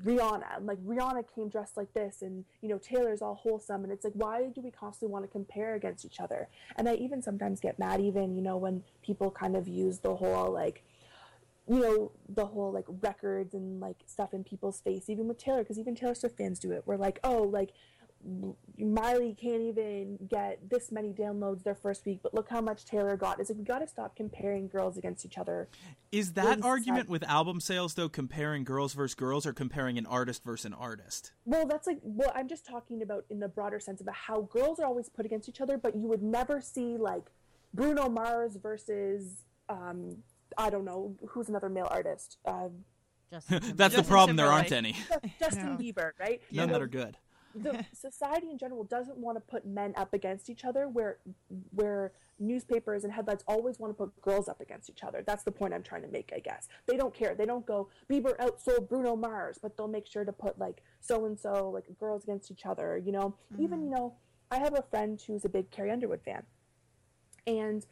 Rihanna like Rihanna came dressed like this and you know Taylor's all wholesome and it's like why do we constantly want to compare against each other? And I even sometimes get mad even you know when people kind of use the whole like you know the whole like records and like stuff in people's face even with Taylor because even Taylor Swift fans do it. We're like oh like Miley can't even get this many downloads their first week, but look how much Taylor got. It's like we got to stop comparing girls against each other. Is that Really argument sad. with album sales though comparing girls versus girls or comparing an artist versus an artist? Well, that's like well, I'm just talking about in the broader sense about how girls are always put against each other, but you would never see like Bruno Mars versus um, I don't know who's another male artist, uh, just [LAUGHS] That's the Justin problem. There aren't any. Justin [LAUGHS] Yeah. Bieber, right? None You that are good. The [LAUGHS] society in general doesn't want to put men up against each other where where newspapers and headlines always want to put girls up against each other that's the point i'm trying to make i guess they don't care they don't go bieber outsold bruno mars but they'll make sure to put like so and so like girls against each other you know mm-hmm. even you know i have a friend who's a big carrie underwood fan and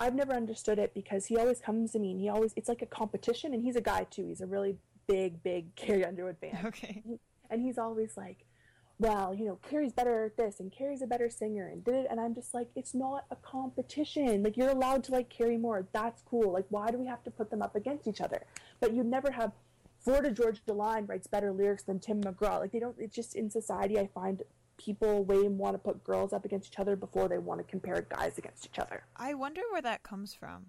I've never understood it because he always comes to me and he always it's like a competition and he's a guy too. He's a really big, big Carrie Underwood fan. [LAUGHS] Okay. And he's always like, Well, you know, Carrie's better at this and Carrie's a better singer and did it and I'm just like, It's not a competition. Like you're allowed to like Carrie more. That's cool. Like why do we have to put them up against each other? But you'd never have Florida Georgia Line writes better lyrics than Tim McGraw. Like they don't it's just in society I find people way want to put girls up against each other before they want to compare guys against each other. I wonder where that comes from.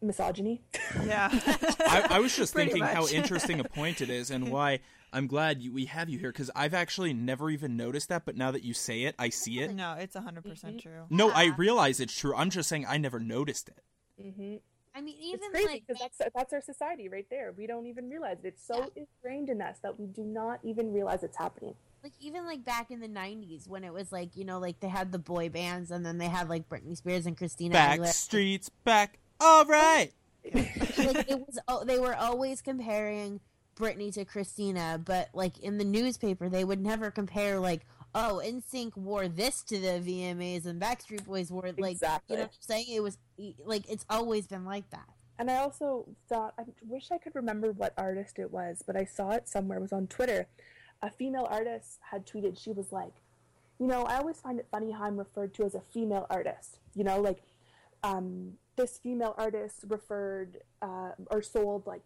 Misogyny. Yeah. [LAUGHS] I, I was just Pretty thinking how interesting a point it is and [LAUGHS] why I'm glad you, we have you here because I've actually never even noticed that, but now that you say it, I see it. no, it's 100% true. No, I realize it's true. I'm just saying I never noticed it. Mm-hmm. I mean, It's even crazy like because that's that's our society right there. We don't even realize it. It's so ingrained in us that we do not even realize it's happening. like even like back in the 90s when it was like you know like they had the boy bands and then they had like Britney Spears and Christina Back Aguilera. streets back. All right. [LAUGHS] like it was oh, they were always comparing Britney to Christina but like in the newspaper they would never compare like oh NSYNC wore this to the VMAs and Backstreet Boys wore like Exactly. you know what I'm saying it was like it's always been like that And I also thought, I wish I could remember what artist it was, but I saw it somewhere. It was on Twitter. A female artist had tweeted, she was like, you know, I always find it funny how I'm referred to as a female artist. You know, like, um, this female artist referred uh, or sold like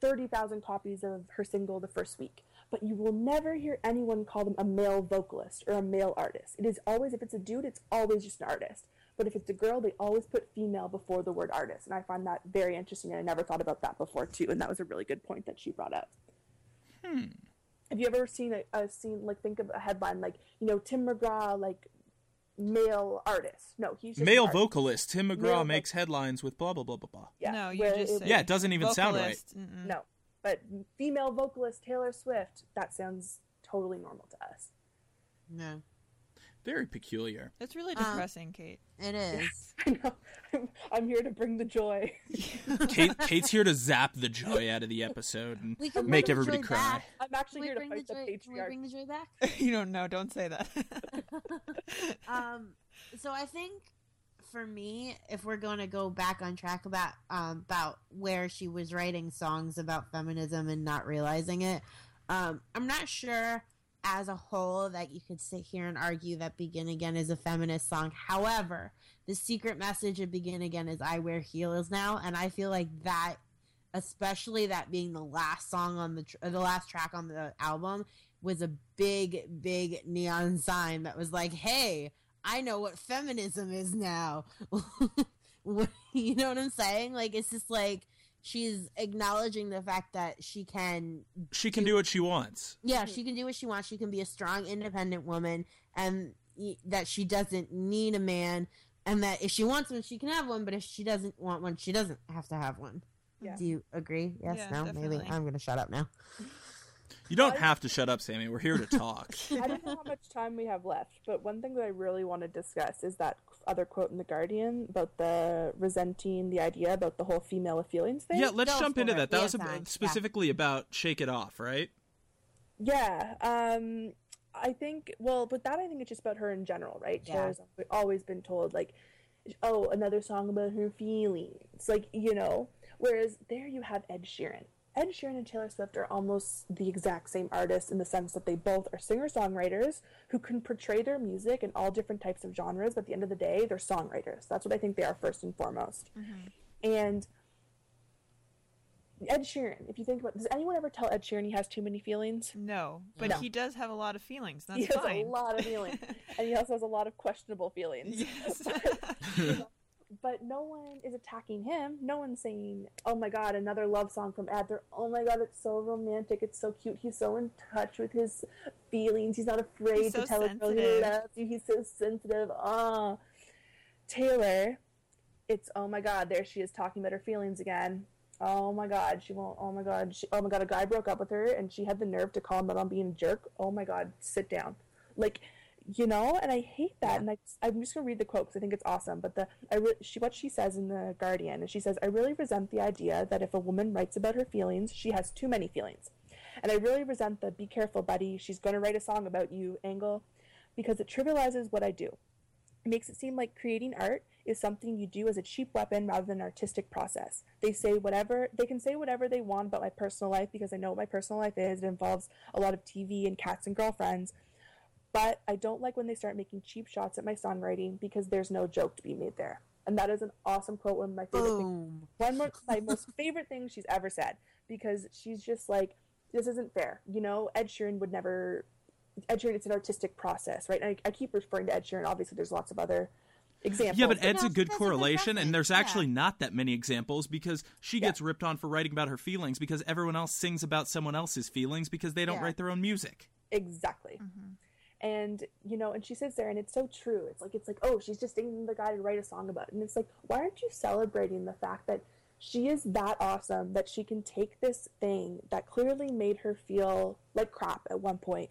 30,000 copies of her single the first week. But you will never hear anyone call them a male vocalist or a male artist. It is always, if it's a dude, it's always just an artist. But if it's a girl, they always put female before the word artist. And I find that very interesting. And I never thought about that before, too. And that was a really good point that she brought up. Hmm. Have you ever seen a, a scene, like, think of a headline, like, you know, Tim McGraw, like, male artist? No, he's just Male artist. vocalist Tim McGraw Male makes headlines with blah blah blah blah blah. Yeah, No, you where just it- Yeah, it doesn't even sound right. Mm-mm. No, but female vocalist Taylor Swift, that sounds totally normal to us. no Very peculiar. It's really Um, depressing, Kate. it is [LAUGHS] I know. I'm, I'm here to bring the joy. [LAUGHS] Kate, Kate's here to zap the joy out of the episode and we can make bring everybody joy cry. back. I'm Can actually we here to bring the fight the, joy? Can we patriarchy. bring the joy back? [LAUGHS] you don't know. Don't say that. um so i think for me if we're going to go back on track about um about where she was writing songs about feminism and not realizing it um i'm not sure as a whole that you could sit here and argue that begin again is a feminist song. However the secret message of begin again is i wear heels now and i feel like that especially that being the last song on the tr- the last track on the album was a big big neon sign that was like hey i know what feminism is now. [LAUGHS] You know what i'm saying? Like it's just like she's acknowledging the fact that she can She can do what she wants. yeah she can do what she wants. She can be a strong independent woman and that she doesn't need a man and that if she wants one she can have one but if she doesn't want one she doesn't have to have one. Yeah. do you agree? Yes? Yeah, no? Maybe i'm gonna shut up now You don't have to shut up, Sammy. We're here to talk. [LAUGHS] I don't know how much time we have left, but one thing that I really want to discuss is that other quote in The Guardian about the resenting the idea about the whole female with feelings thing. yeah, let's Go jump into that. That was have ab- time. Yeah. specifically about Shake It Off, right? Yeah, um, I think. Well, but that I think it's just about her in general, right? Yeah. Taylor's always been told like, oh, another song about her feelings, like you know. Whereas there you have Ed Sheeran. Ed Sheeran and Taylor Swift are almost the exact same artists in the sense that they both are singer songwriters who can portray their music in all different types of genres. But at the end of the day, they're songwriters. That's what I think they are first and foremost. Mm-hmm. And Ed Sheeran, if you think about, does anyone ever tell Ed Sheeran he has too many feelings? no, but No. he does have a lot of feelings. That's he has fine. a lot of feelings, [LAUGHS] and he also has a lot of questionable feelings. yes. [LAUGHS] [LAUGHS] but no one is attacking him. No one's saying, "Oh my God, another love song from Ed." They're, "Oh my God, it's so romantic. It's so cute. He's so in touch with his feelings. He's not afraid He's to so tell a girl he loves you. He's so sensitive." Ah, Taylor, it's oh my God, there she is talking about her feelings again. Oh my God, she won't. Oh my God, she, oh my God, a guy broke up with her, and she had the nerve to call him out on being a jerk. Oh my God, sit down, like you know and i hate that and I, i'm just going to read the quote because i think it's awesome but the I re- she what she says in the guardian is she says i really resent the idea that if a woman writes about her feelings she has too many feelings and i really resent the be careful buddy she's going to write a song about you angle because it trivializes what i do it makes it seem like creating art is something you do as a cheap weapon rather than an artistic process. They say whatever they can say whatever they want about my personal life because I know what my personal life is. It involves a lot of TV and cats and girlfriends. But I don't like when they start making cheap shots at my songwriting because there's no joke to be made there. And that is an awesome quote. One of my favorite things one more my most [LAUGHS] favorite thing she's ever said because she's just like this isn't fair you know ed sheeran would never ed sheeran it's an artistic process right I, I keep referring to ed sheeran obviously there's lots of other examples Yeah, but Ed's No, a good that's good correlation, and there's yeah. actually not that many examples because she Yeah. gets ripped on for writing about her feelings because everyone else sings about someone else's feelings because they don't Yeah. write their own music. exactly Mhm. And you know and she sits there and it's so true. It's like it's like oh she's just dating the guy to write a song about it. And it's like why aren't you celebrating the fact that she is that awesome that she can take this thing that clearly made her feel like crap at one point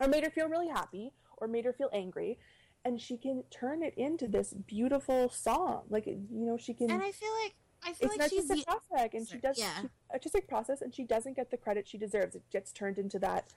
or made her feel really happy or made her feel angry and she can turn it into this beautiful song? Like you know she can And I feel like I feel it's like she's the process and she does Yeah. she, artistic process and she doesn't get the credit she deserves. It gets turned into that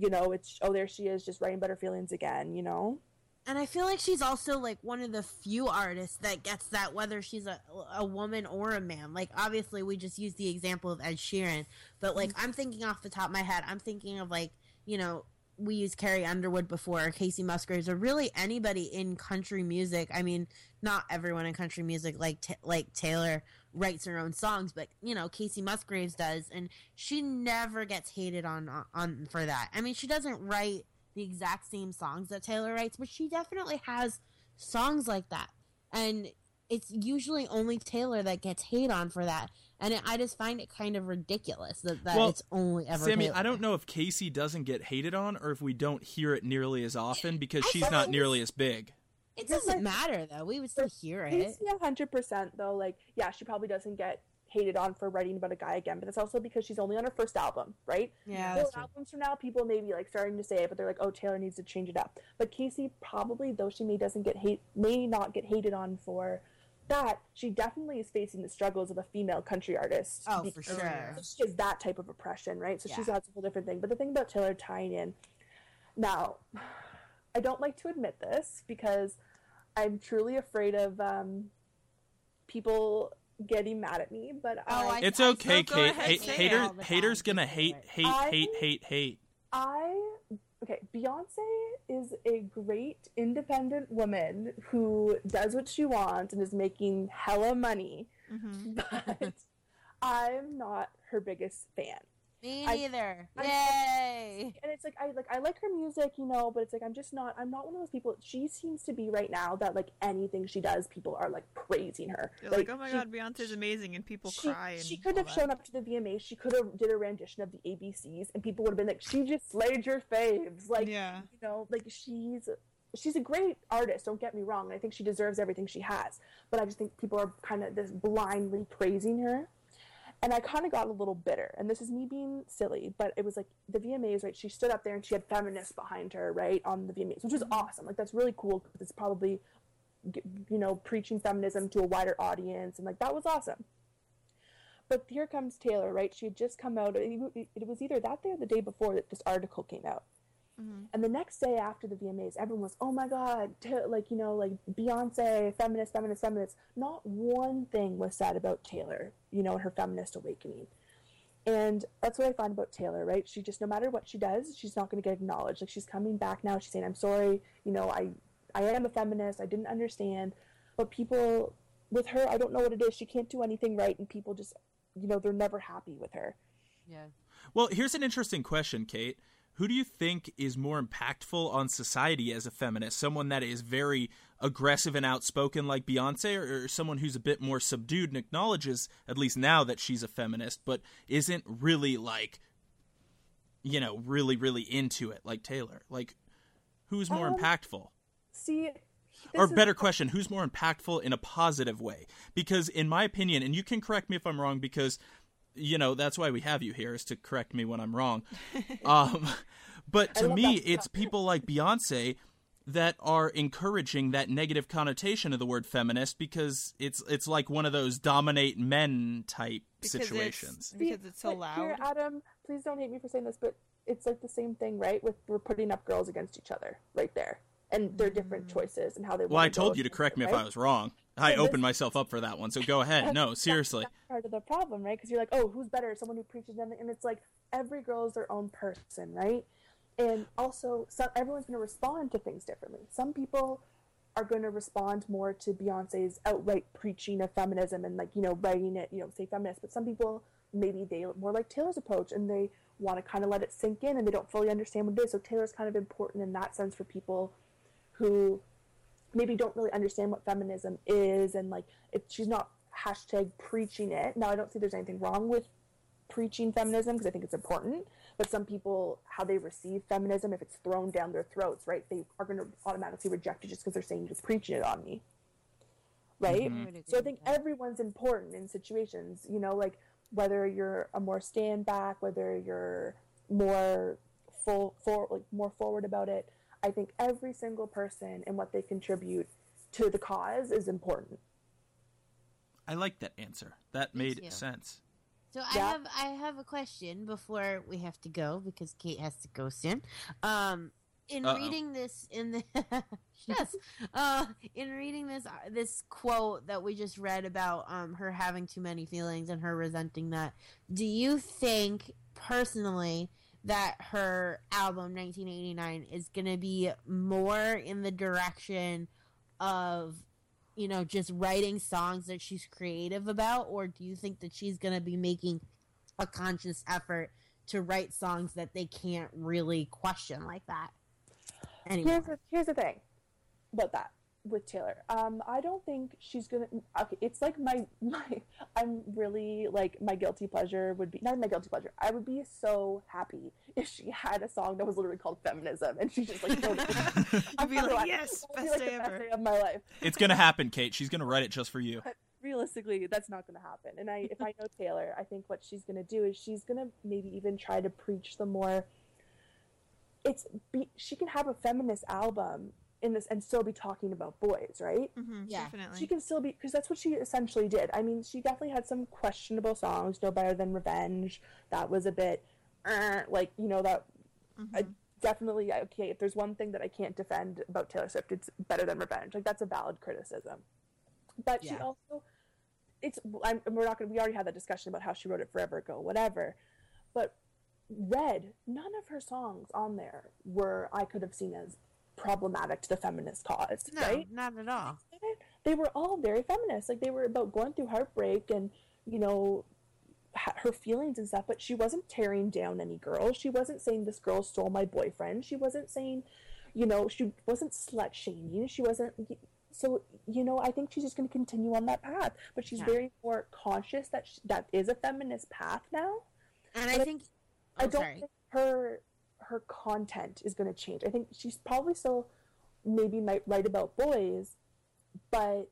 you know it's oh there she is just writing better feelings again you know And I feel like she's also like one of the few artists that gets that whether she's a a woman or a man. Like obviously we just use the example of Ed Sheeran, but like mm. I'm thinking off the top of my head, I'm thinking of like, you know, we used Carrie Underwood before, Kacey Musgraves, or really anybody in country music. I mean, not everyone in country music like Ta like Taylor writes her own songs, but you know, Kacey Musgraves does, and she never gets hated on, on for that. I mean, she doesn't write the exact same songs that Taylor writes, but she definitely has songs like that. And it's usually only Taylor that gets hate on for that. And it, I just find it kind of ridiculous that, that Well, it's only ever Sammy, Taylor. I don't know if Kacey doesn't get hated on or if we don't hear it nearly as often because I she's not like- nearly as big. It doesn't like, matter though. We would still hear it. Kacey, a hundred percent though. Like, yeah, she probably doesn't get hated on for writing about a guy again, but that's also because she's only on her first album, right? Yeah, Four that's true. albums from now, people may be like starting to say it, but they're like, "Oh, Taylor needs to change it up." But Kacey probably, though she may doesn't get hate, may not get hated on for that. She definitely is facing the struggles of a female country artist. Oh, for because sure. She has that type of oppression, right? So she's Yeah. that's a whole different thing. But the thing about Taylor tying in, now, I don't like to admit this because I'm truly afraid of um, people getting mad at me. But Oh, I, I- It's I okay, still go Kate. ahead, Hate, say it hater, all haters gonna hate, hate, I- hate, hate, hate. I okay, Beyonce is a great independent woman who does what she wants and is making hella money, hmm [LAUGHS] but I'm not her biggest fan. Me neither. I- Yay! And it's like I like I like her music, you know, but it's like I'm just not I'm not one of those people she seems to be right now that like anything she does people are like praising her. You're like, oh my she- god, Beyonce's amazing, and people she, cry. She could have that. shown up to the VMAs. She could have did a rendition of the ABCs, and people would have been like, "She just slayed your faves." Like, yeah. you know, like she's she's a great artist. Don't get me wrong. I think she deserves everything she has. But I just think people are kind of this blindly praising her, and I kind of got a little bitter. And this is me being silly, but it was like the VMAs, right? She stood up there and she had feminists behind her, right, on the VMAs, which was mm-hmm. awesome. Like that's really cool because it's probably you know preaching feminism to a wider audience, and like that was awesome. But here comes Taylor, right? She had just come out. It it was either that day or the day before that this article came out. Mhm. And the next day after the VMAs, everyone was, "Oh my God!" Ta- like you know, like Beyonce, feminist, feminist, feminist. Not one thing was said about Taylor, you know, and her feminist awakening. And that's what I find about Taylor, right? She just, no matter what she does, she's not going to get acknowledged. Like she's coming back now. She's saying, "I'm sorry. You know, I, I am a feminist. I didn't understand." But people, with her, I don't know what it is. She can't do anything right, and people just, you know, they're never happy with her. Yeah. Well, here's an interesting question, Kate. Who do you think is more impactful on society as a feminist? Someone that is very aggressive and outspoken like Beyonce, or, or someone who's a bit more subdued and acknowledges, at least now, that she's a feminist, but isn't really like, you know, really, really into it like Taylor? Like, who's more Um, impactful? See, or this is- better question who's more impactful in a positive way because in my opinion and you can correct me if i'm wrong because you know that's why we have you here is to correct me when i'm wrong [LAUGHS] um but to me it's people like beyonce that are encouraging that negative connotation of the word feminist because it's it's like one of those dominate men type Because it's- situations because it's so but loud. Here, Adam, please don't hate me for saying this, but it's like the same thing, right? With we're putting up girls against each other right there, and their different choices and how they. well wanna i told go you to correct it, me if i was wrong i opened myself up for that one so go [LAUGHS] ahead no seriously That's part of the problem, right? Because you're like, oh, who's better? Someone who preaches them, and it's like every girl is their own person, right? And also, some, everyone's going to respond to things differently. Some people are going to respond more to Beyonce's outright preaching of feminism and like you know writing it, you know, say feminist. But some people maybe they more like Taylor's approach and they want to kind of let it sink in and they don't fully understand what it is. So Taylor's kind of important in that sense for people who maybe don't really understand what feminism is and like if she's not hashtag preaching it now i don't see there's anything wrong with preaching feminism because i think it's important But some people, how they receive feminism, if it's thrown down their throats, right, they are going to automatically reject it just because they're saying you're preaching it on me, right? Mhm. So I think everyone's important in situations, you know, like whether you're a more stand back, whether you're more full for like more forward about it. I think every single person and what they contribute to the cause is important. I like that answer. That Me made too. sense. So I Yeah. have I have a question before we have to go because Kate has to go soon. Um, in Uh-oh. reading this in the [LAUGHS] yes, uh, in reading this uh, this quote that we just read about um her having too many feelings and her resenting that, do you think personally that her album 1989 is going to be more in the direction of you know, just writing songs that she's creative about, or do you think that she's going to be making a conscious effort to write songs that they can't really question like that anymore? Here's the, here's the thing about that with Taylor. Um, I don't think she's gonna. Okay, it's like my [LAUGHS] my. I'm really like my guilty pleasure would be not my guilty pleasure. I would be so happy if she had a song that was literally called feminism, and she just like. [LAUGHS] it. I'd [LAUGHS] be like, like, yes, that would be, best like, day the ever. best day of my life. It's gonna happen, Kate. She's gonna write it just for you. But realistically, that's not going to happen. And I, if I know Taylor, I think what she's going to do is she's going to maybe even try to preach the more. It's be, she can have a feminist album in this and still be talking about boys, right? hmm Yeah. definitely. She can still be because that's what she essentially did. I mean, she definitely had some questionable songs. No better than Revenge. That was a bit, uh, like you know that Mhm. I definitely okay. If there's one thing that I can't defend about Taylor Swift, it's better than Revenge. Like that's a valid criticism. But she also, it's I'm, we're not gonna. We already had that discussion about how she wrote it forever ago, whatever. But Red, none of her songs on there were I could have seen as problematic to the feminist cause, no, right? not at all. they were all very feminist. Like they were about going through heartbreak and you know her feelings and stuff. But she wasn't tearing down any girls. She wasn't saying this girl stole my boyfriend. She wasn't saying, you know, she wasn't slut shaming. She wasn't. So you know, I think she's just going to continue on that path. But she's Yeah. very more conscious that sh that is a feminist path now. And But I I- think I oh, don't sorry. think her her content is going to change. I think she's probably still maybe might write about boys, but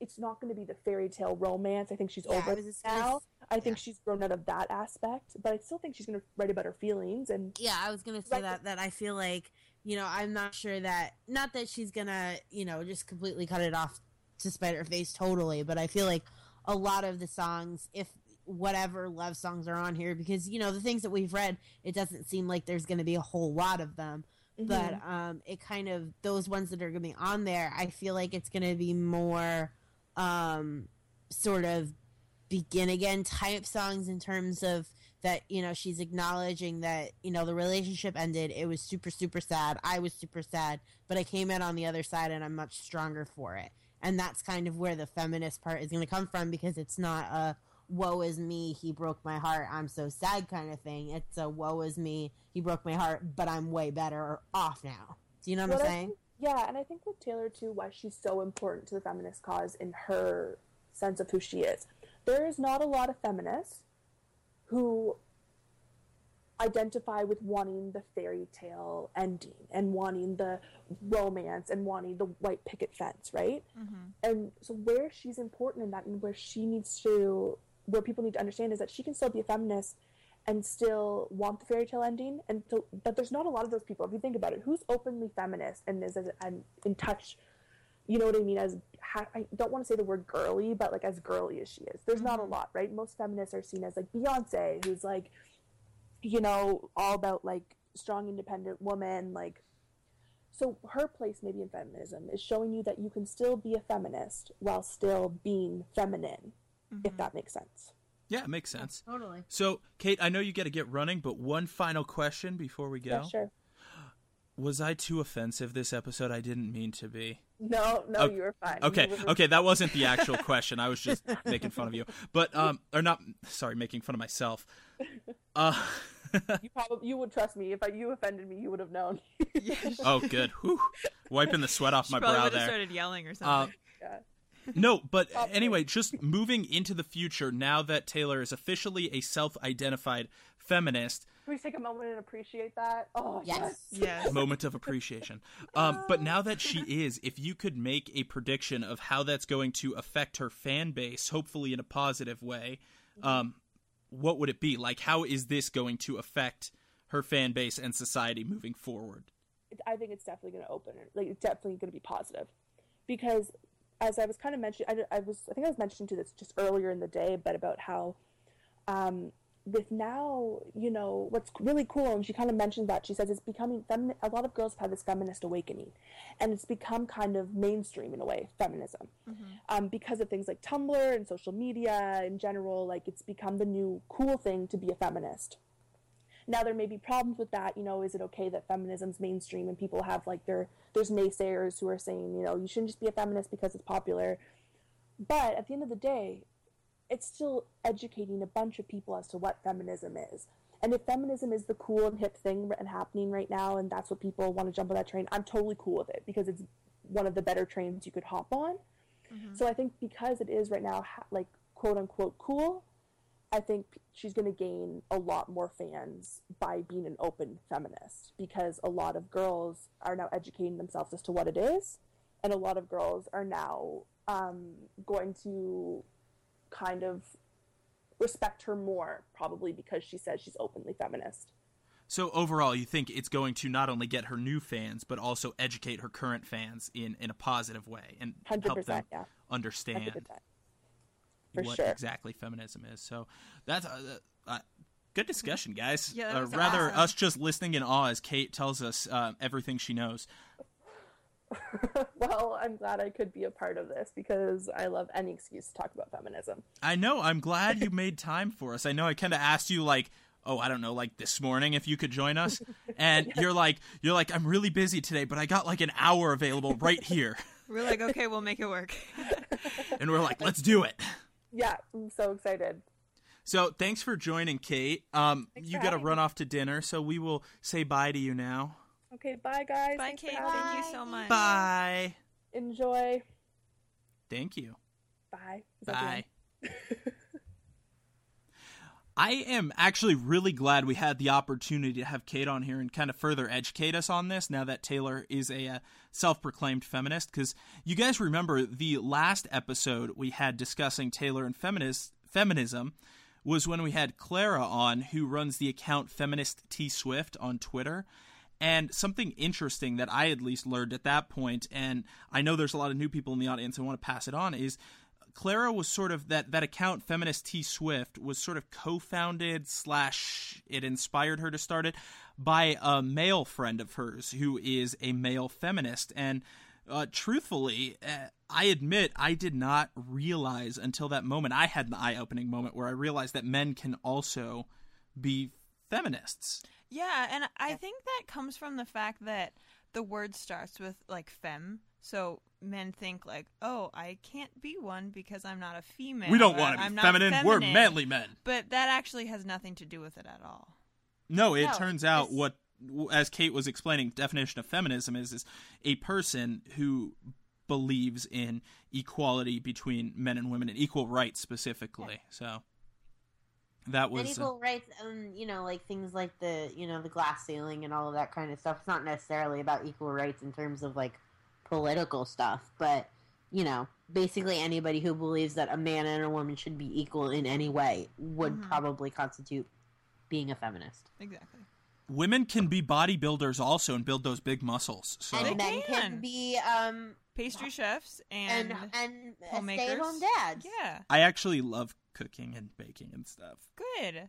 it's not going to be the fairy tale romance. I think she's Yeah, over was it just gonna now. I think yeah. she's grown out of that aspect, but I still think she's going to write about her feelings and Yeah, I was gonna say Right. that that I feel like you know I'm not sure that not that she's gonna you know just completely cut it off to spite her face totally, but I feel like a lot of the songs, if whatever love songs are on here, because you know the things that we've read, it doesn't seem like there's gonna be a whole lot of them, but um, it kind of those ones that are gonna be on there, I feel like it's gonna be more um sort of begin again type songs in terms of that you know she's acknowledging that you know the relationship ended it was super super sad i was super sad but i came out on the other side and i'm much stronger for it. And that's kind of where the feminist part is going to come from because it's not a woe is me he broke my heart i'm so sad kind of thing it's a woe is me he broke my heart but i'm way better off now do you know what, What i'm saying think- yeah, and I think with Taylor too, why she's so important to the feminist cause in her sense of who she is. There is not a lot of feminists who identify with wanting the fairy tale ending and wanting the romance and wanting the white picket fence, right? Mhm. And so where she's important in that and where she needs to where people need to understand is that she can still be a feminist and still want the fairy tale ending. And so, but there's not a lot of those people. If you think about it who's openly feminist and is as, and in touch you know what i mean as ha- i don't want to say the word girly but like as girly as she is. There's not a mm-hmm. lot right? Most feminists are seen as like beyonce who's like you know all about like strong independent woman like so her place maybe in feminism is showing you that you can still be a feminist while still being feminine if Mhm. that makes sense Yeah, it makes sense. totally So, Kate, I know you got to get running, but one final question before we go. yeah sure Was I too offensive this episode? I didn't mean to be. no no Oh, you were fine Okay, were- okay, that wasn't the [LAUGHS] actual question. I was just making fun of you. But um or not sorry, making fun of myself. [LAUGHS] Uh you probably you would trust me if I, you offended me you would have known [LAUGHS] Oh, good. Whew. Wiping the sweat off She my brow would have there. started yelling or Uh, something. yeah. No, but Probably. anyway, just moving into the future now that Taylor is officially a self-identified feminist, Can we take a moment and appreciate that? Oh Yes. yes. Yes. moment of appreciation. Um, but now that she [LAUGHS] is, if you could make a prediction of how that's going to affect her fan base, hopefully in a positive way, um, what would it be? Like, how is this going to affect her fan base and society moving forward? I think it's definitely going to open. Like, it's definitely going to be positive, because as I was kind of mentioning, I, I was I think I was mentioning to this just earlier in the day, but about how, um, with now you know what's really cool, and she kind of mentioned that she says it's becoming feminine. A lot of girls have had this feminist awakening, and it's become kind of mainstream in a way, feminism, um, because of things like Tumblr and social media in general. Like, it's become the new cool thing to be a feminist. Now there may be problems with that. You know, is it okay that feminism's mainstream and people have like their there's naysayers who are saying you know you shouldn't just be a feminist because it's popular. But at the end of the day, it's still educating a bunch of people as to what feminism is. And if feminism is the cool and hip thing and happening right now, and that's what people want to jump on that train, I'm totally cool with it because it's one of the better trains you could hop on. Mm-hmm. So I think because it is right now ha- like quote unquote cool, I think she's going to gain a lot more fans by being an open feminist because a lot of girls are now educating themselves as to what it is, and a lot of girls are now um, going to kind of respect her more, probably because she says she's openly feminist. So overall, you think it's going to not only get her new fans, but also educate her current fans in, in a positive way and help them yeah, understand hundred percent, for what sure. exactly feminism is. So that's uh, uh, good discussion, guys. Yeah, that uh, rather awesome. us just listening in awe as Kate tells us uh, everything she knows. [LAUGHS] well, I'm glad I could be a part of this because I love any excuse to talk about feminism. I know. I'm glad you made time for us. I know I kind of asked you like, oh, I don't know, like this morning if you could join us, [LAUGHS] and you're like, you're like, I'm really busy today, but I got like an hour available right here, We're like, okay, we'll make it work. [LAUGHS] and we're like, let's do it. Yeah, I'm so excited. So thanks for joining, Kate. Um, Thanks you got to run me. off to dinner, so we will say bye to you now. Okay, bye guys. Bye, Thanks Kate. Thank you so much. Bye. Enjoy. Thank you. Bye. Is Bye. [LAUGHS] I am actually really glad we had the opportunity to have Kate on here and kind of further educate us on this now that Taylor is a uh, self proclaimed feminist. Because you guys remember the last episode we had discussing Taylor and feminist, feminism was when we had Clara on, who runs the account Feminist T Swift on Twitter. And something interesting that I at least learned at that point, and I know there's a lot of new people in the audience and want to pass it on, is Clara was sort of that that account feminist T Swift was sort of co-founded slash it inspired her to start it by a male friend of hers who is a male feminist and uh, truthfully uh, I admit I did not realize until that moment I had an eye-opening moment where I realized that men can also be feminists. Yeah, and I think that comes from the fact that the word starts with like femme. So men think like, "Oh, I can't be one because I'm not a female." we don't want to "I'm be not feminine. We're manly men. But that actually has nothing to do with it at all. No, it No, turns out it's- what, as Kate was explaining, definition of feminism is is a person who believes in equality between men and women and equal rights specifically. So that and was uh, equal rights and you know like things like the you know the glass ceiling and all of that kind of stuff it's not necessarily about equal rights in terms of like political stuff but you know basically anybody who believes that a man and a woman should be equal in any way would Mhm. probably constitute being a feminist Exactly. women can be bodybuilders also and build those big muscles. So and men can. can be um Pastry chefs and, and and homemakers. stay-at-home dads yeah, I actually love cooking and baking and stuff. good.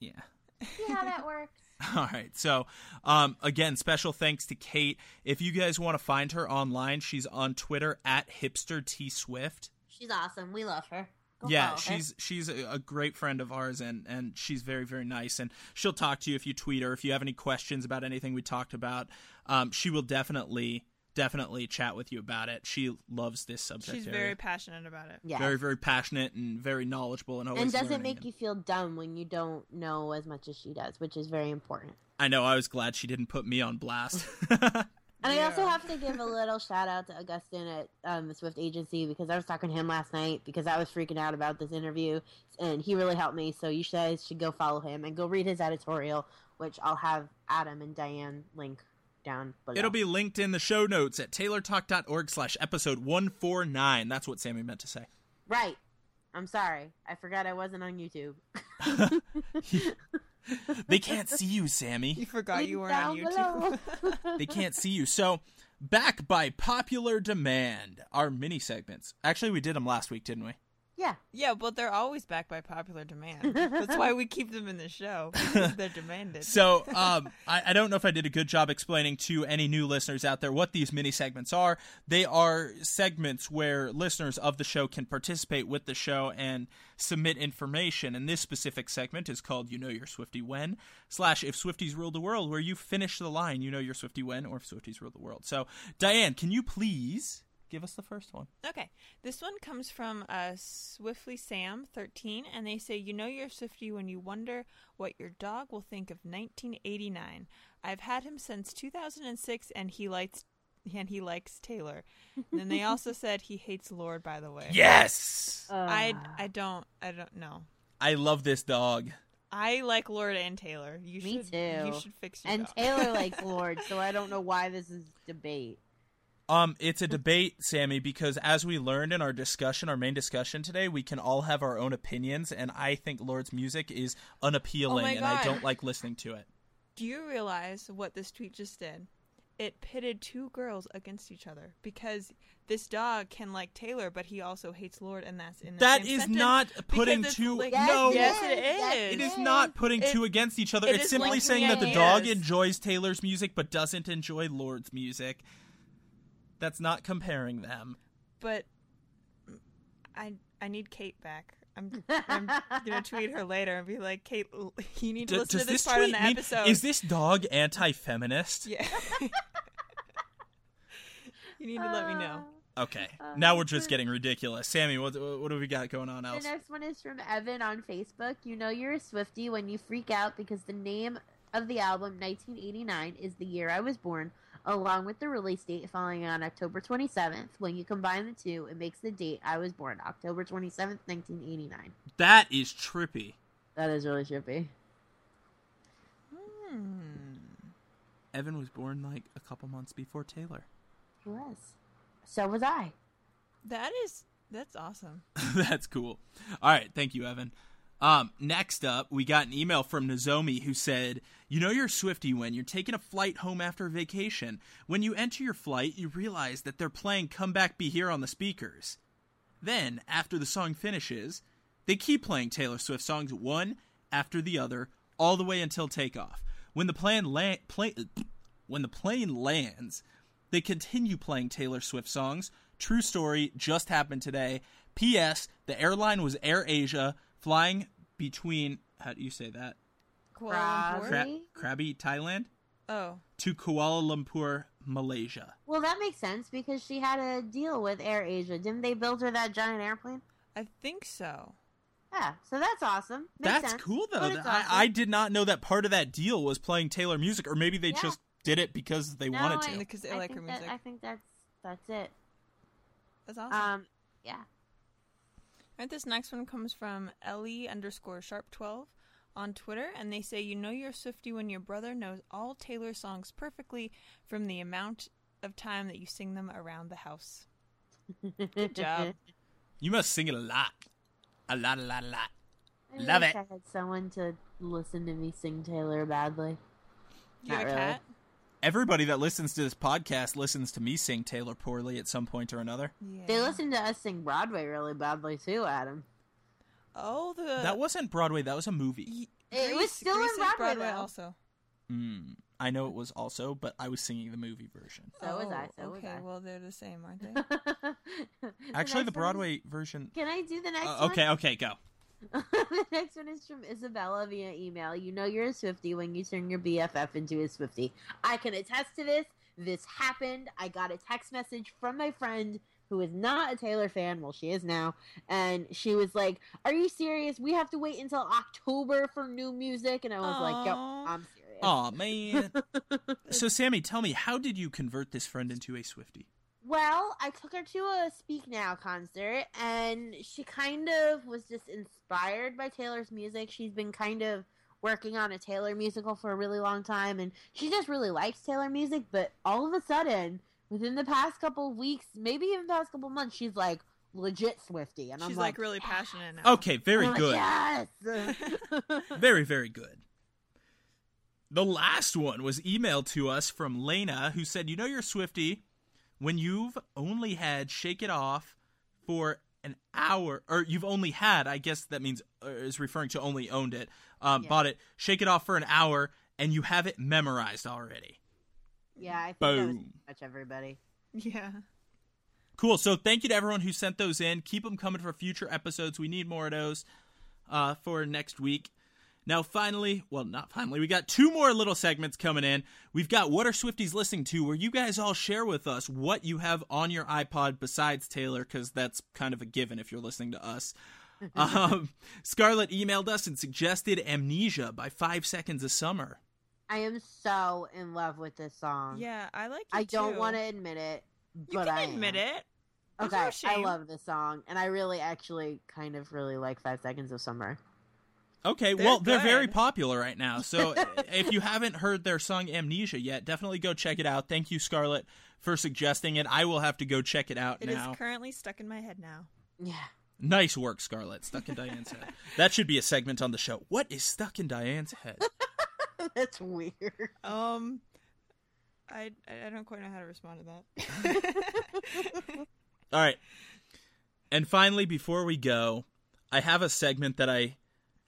Yeah. see how that works [LAUGHS] All right. So, um, again, special thanks to Kate. If you guys want to find her online, she's on Twitter at hipster t swift. she's awesome we love her Go yeah, follow her. she's she's a, a great friend of ours, and and she's very very nice. And she'll talk to you if you tweet her. If you have any questions about anything we talked about, um, she will definitely definitely chat with you about it. She loves this subject. She's area. very passionate about it. yeah very very passionate and very knowledgeable and always and doesn't make And you feel dumb when you don't know as much as she does which is very important I know. I was glad she didn't put me on blast. [LAUGHS] And I also have to give a little shout out to Augustin at um, the Swift Agency because I was talking to him last night because I was freaking out about this interview and he really helped me. So you guys should go follow him and go read his editorial, which I'll have Adam and Diane link down below. It'll be linked in the show notes at taylortalk.org slash episode 149. That's what Sammy meant to say. right. I'm sorry. I forgot I wasn't on YouTube. [LAUGHS] [LAUGHS] [LAUGHS] [LAUGHS] they can't see you, Sammy. You forgot Link you weren't on YouTube. [LAUGHS] They can't see you. So, back by popular demand, our mini segments. Actually, we did them last week, didn't we? Yeah. yeah, but they're always backed by popular demand. That's why we keep them in the show. They're demanded. [LAUGHS] So, um, I, I don't know if I did a good job explaining to any new listeners out there what these mini segments are. They are segments where listeners of the show can participate with the show and submit information. And this specific segment is called "You Know Your Swifty When" slash "If Swifties Ruled the World," where you finish the line "You know your Swifty when" or "If Swifties Ruled the World." So, Diane, can you please give us the first one? Okay, this one comes from uh, Swiftly Sam thirteen, and they say, "You know you're Swifty when you wonder what your dog will think of 1989. I've had him since 2006, and he likes and he likes Taylor." And [LAUGHS] then they also said he hates Lorde. By the way, Yes, I Uh, I don't I don't know. I love this dog. I like Lord and Taylor. You Me should too. you should fix your and dog. Taylor [LAUGHS] likes Lorde, so I don't know why this is debate. Um, it's a debate, Sammy, because as we learned in our discussion, our main discussion today, we can all have our own opinions, and I think Lorde's music is unappealing, Oh and I don't like listening to it. Do you realize what this tweet just did? It pitted two girls against each other because this dog can like Taylor, but he also hates Lorde, and that's in the That same is sentence not putting two. linked- Yes, no, yes, it Yes, is. it is not putting It- two against each other. it It's simply saying that the dog enjoys Taylor's music but doesn't enjoy Lorde's music. That's not comparing them. But I I need Kate back. I'm I'm gonna [LAUGHS] tweet her later and be like, Kate, you need to D- listen to this, this part in the mean episode. is this dog anti-feminist? yeah. [LAUGHS] you need to let me know. Okay, Uh, now we're just [LAUGHS] getting ridiculous. Sammy, what what do we got going on The else? next one is from Evan on Facebook. You know you're a Swifty when you freak out because the name of the album 1989 is the year I was born, along with the release date falling on October 27th. When you combine the two, it makes the date I was born, October 27th, 1989. That is trippy. That is really trippy. Hmm. Evan was born like a couple months before Taylor. He was. So was I. That is that's awesome. [LAUGHS] That's cool. All right, thank you, Evan. Um, next up, we got an email from Nozomi who said, "You know you're Swifty when you're taking a flight home after vacation. When you enter your flight, you realize that they're playing "Come Back, Be Here" on the speakers. Then, after the song finishes, they keep playing Taylor Swift songs one after the other, all the way until takeoff. When the plane la- plane, [CLEARS THROAT] when the plane lands, they continue playing Taylor Swift songs. True story, just happened today. P.S. The airline was Air Asia, flying between how do you say that? Kuala Lumpur? Cra- Krabi, Thailand, Oh, to Kuala Lumpur, Malaysia. Well, that makes sense because she had a deal with Air Asia. Didn't they build her that giant airplane? I think so. Yeah, so that's awesome. Makes That's sense. cool though. But it's I, awesome. I did not know that part of that deal was playing Taylor music, or maybe they Yeah. just did it because they No, wanted I- to. Because they I like think her that- music. I think that's that's it. That's awesome. Um, yeah. Right, this next one comes from Ellie underscore sharp twelve on Twitter, and they say, "You know you're Swifty when your brother knows all Taylor songs perfectly from the amount of time that you sing them around the house." Good job. [LAUGHS] You must sing it a lot, a lot, a lot, a lot. I Love wish it. I wish I had someone to listen to me sing Taylor badly. You have Not a really. cat? Everybody that listens to this podcast listens to me sing Taylor poorly at some point or another. Yeah. They listen to us sing Broadway really badly too, Adam. Oh, the that wasn't Broadway. That was a movie. Y- It was Grease- still in Grease is Broadway, also. Mm, I know it was also, but I was singing the movie version. So was Oh, I. So was okay, I. well they're the same, aren't they? [LAUGHS] Actually, the next one Broadway version. Can I do the next Uh, one? okay, okay, go. [LAUGHS] the next one is from Isabella via email. You know you're a Swifty when you turn your BFF into a Swifty. I can attest to this. This happened. I got a text message from my friend who is not a Taylor fan. Well, she is now. And she was like, Are you serious? We have to wait until October for new music. And I was like, Yep, Aw. I'm serious. Aw, man. [LAUGHS] so, Sammy, tell me, how did you convert this friend into a Swifty? Well, I took her to a Speak Now concert, and she kind of was just inspired by Taylor's music. She's been kind of working on a Taylor musical for a really long time, and she just really likes Taylor music. But all of a sudden, within the past couple of weeks, maybe even past couple of months, she's like legit Swifty, and I'm She's like, like really passionate now. Okay, very I'm like, good. yes. [LAUGHS] Very, very good. The last one was emailed to us from Lena, who said, You know, you're Swifty when you've only had Shake It Off for an hour, or you've only had, I guess that means, uh, is referring to only owned it, um, Yeah. bought it, Shake It Off for an hour, and you have it memorized already. yeah, I think that was Boom. pretty much everybody. [LAUGHS] Yeah. Cool. So thank you to everyone who sent those in. Keep them coming for future episodes. We need more of those uh, for next week. Now, finally, well, not finally, we got two more little segments coming in. We've got What Are Swifties Listening To, where you guys all share with us what you have on your iPod besides Taylor, because that's kind of a given if you're listening to us. [LAUGHS] um, Scarlett emailed us and suggested Amnesia by Five Seconds of Summer. I am so in love with this song. Yeah, I like it I don't too. want to admit it, You but can I admit am. it. There's Okay, I love this song, and I really, actually, kind of really like Five Seconds of Summer. Okay, They're well, they're very popular right now. So [LAUGHS] if you haven't heard their song Amnesia yet, definitely go check it out. Thank you, Scarlett, for suggesting it. I will have to go check it out It is now. currently stuck in my head now. Yeah, nice work, Scarlett. Stuck in Diane's head. [LAUGHS] That should be a segment on the show. What is stuck in Diane's head? [LAUGHS] that's weird. Um, I I don't quite know how to respond to that. All right. And finally, before we go, I have a segment that I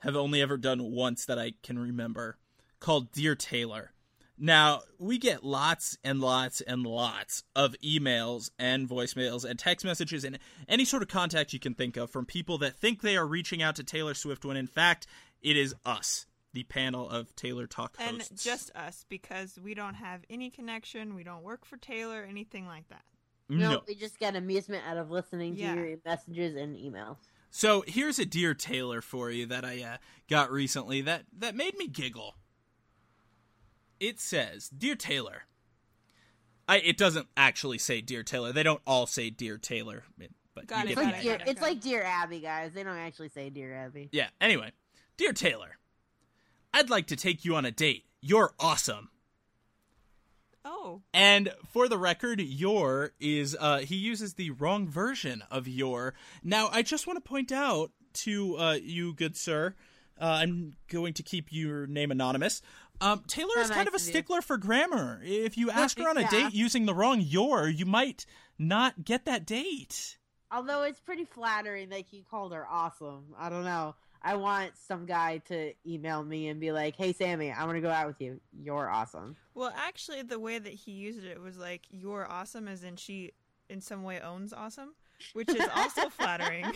have only ever done once that I can remember called Dear Taylor. Now, we get lots and lots and lots of emails and voicemails and text messages and any sort of contact you can think of from people that think they are reaching out to Taylor Swift when in fact it is us, the panel of Taylor Talk hosts. and just us because we don't have any connection. We don't work for Taylor, anything like that. No, no. we just get amusement out of listening to Yeah. your messages and emails. So here's a Dear Taylor for you that I uh, got recently that, that made me giggle. It says, Dear Taylor. I, it doesn't actually say Dear Taylor. They don't all say Dear Taylor. But Got you it, get It's like, dear, idea. got it. it's like Dear Abby, guys. They don't actually say Dear Abby. Yeah, anyway. Dear Taylor. I'd like to take you on a date. You're awesome. Oh, And for the record, your is uh he uses the wrong version of your. Now, I just want to point out to uh you good sir, uh, I'm going to keep your name anonymous. Um Taylor is kind nice of a stickler for grammar. If you ask her on a Yeah. date using the wrong your, you might not get that date. Although it's pretty flattering that he called her awesome. I don't know. I want some guy to email me and be like, "Hey, Sammy, I want to go out with you. You're awesome." well, actually, the way that he used it was like "you're awesome," as in she, in some way, owns awesome, which is also [LAUGHS] flattering. [LAUGHS]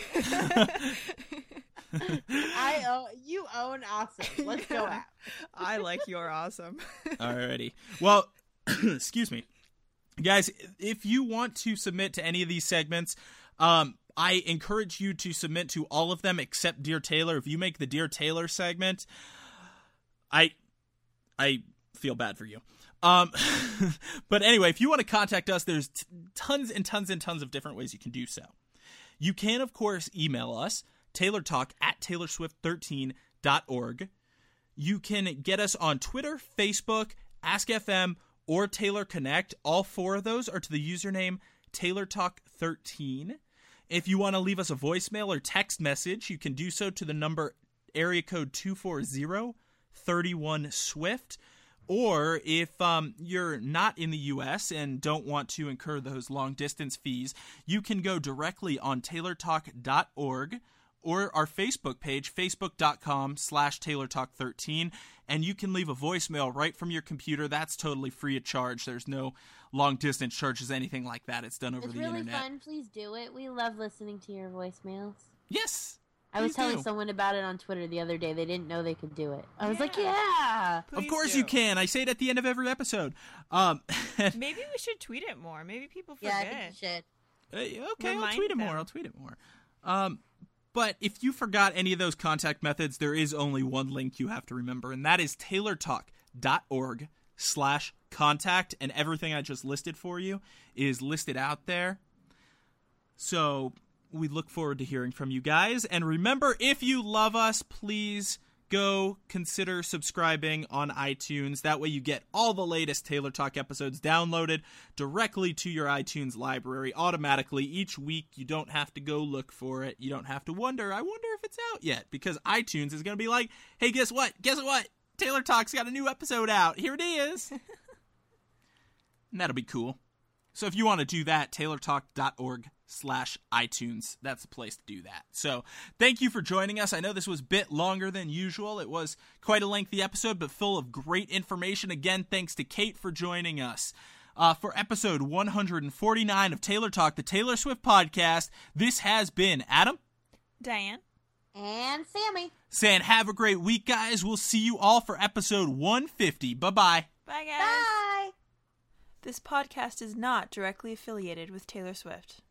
I own you own awesome. Let's go out. [LAUGHS] I like "you're awesome." Alrighty. Well, [CLEARS THROAT] excuse me. Guys, if you want to submit to any of these segments, um, I encourage you to submit to all of them except Dear Taylor. If you make the Dear Taylor segment, I I feel bad for you. Um, [LAUGHS] but anyway, if you want to contact us, there's t- tons and tons and tons of different ways you can do so. You can, of course, email us, taylortalk at taylorswift13.org. You can get us on Twitter, Facebook, AskFM, or Taylor Connect. All four of those are to the username TaylorTalk13. If you want to leave us a voicemail or text message, you can do so to the number area code 240 31 Swift. Or if um, you're not in the US and don't want to incur those long distance fees, you can go directly on taylortalk.org or our Facebook page, facebook.com slash taylortalk13, and you can leave a voicemail right from your computer. That's totally free of charge. There's no long distance charges, anything like that. It's done over It's the really internet. fun. Please do it. We love listening to your voicemails. Yes. I was telling do. someone about it on Twitter the other day. They didn't know they could do it. I was like, Yeah. yeah. Of course do. you can. I say it at the end of every episode. Um, [LAUGHS] Maybe we should tweet it more. Maybe people Yeah, forget. I think you should. Uh, okay, I'll Remind tweet it more. I'll tweet it more. Um, but if you forgot any of those contact methods, there is only one link you have to remember, and that is taylortalk.org slash contact and everything I just listed for you is listed out there. So we look forward to hearing from you guys. And remember, if you love us, please go consider subscribing on iTunes. That way, you get all the latest Taylor Talk episodes downloaded directly to your iTunes library automatically each week. You don't have to go look for it. You don't have to wonder, I wonder if it's out yet, because iTunes is going to be like, hey, guess what? Guess what? Taylor Talk's got a new episode out. Here it is. and [LAUGHS] that'll be cool. So if you want to do that, taylortalk.org slash iTunes. That's the place to do that. So thank you for joining us. I know this was a bit longer than usual. It was quite a lengthy episode, but full of great information. Again, thanks to Kate for joining us. Uh, for episode 149 of Taylor Talk, the Taylor Swift podcast, this has been Adam. Diane. And Sammy. Saying have a great week, guys. We'll see you all for episode 150. Bye bye. Bye, guys. Bye. This podcast is not directly affiliated with Taylor Swift.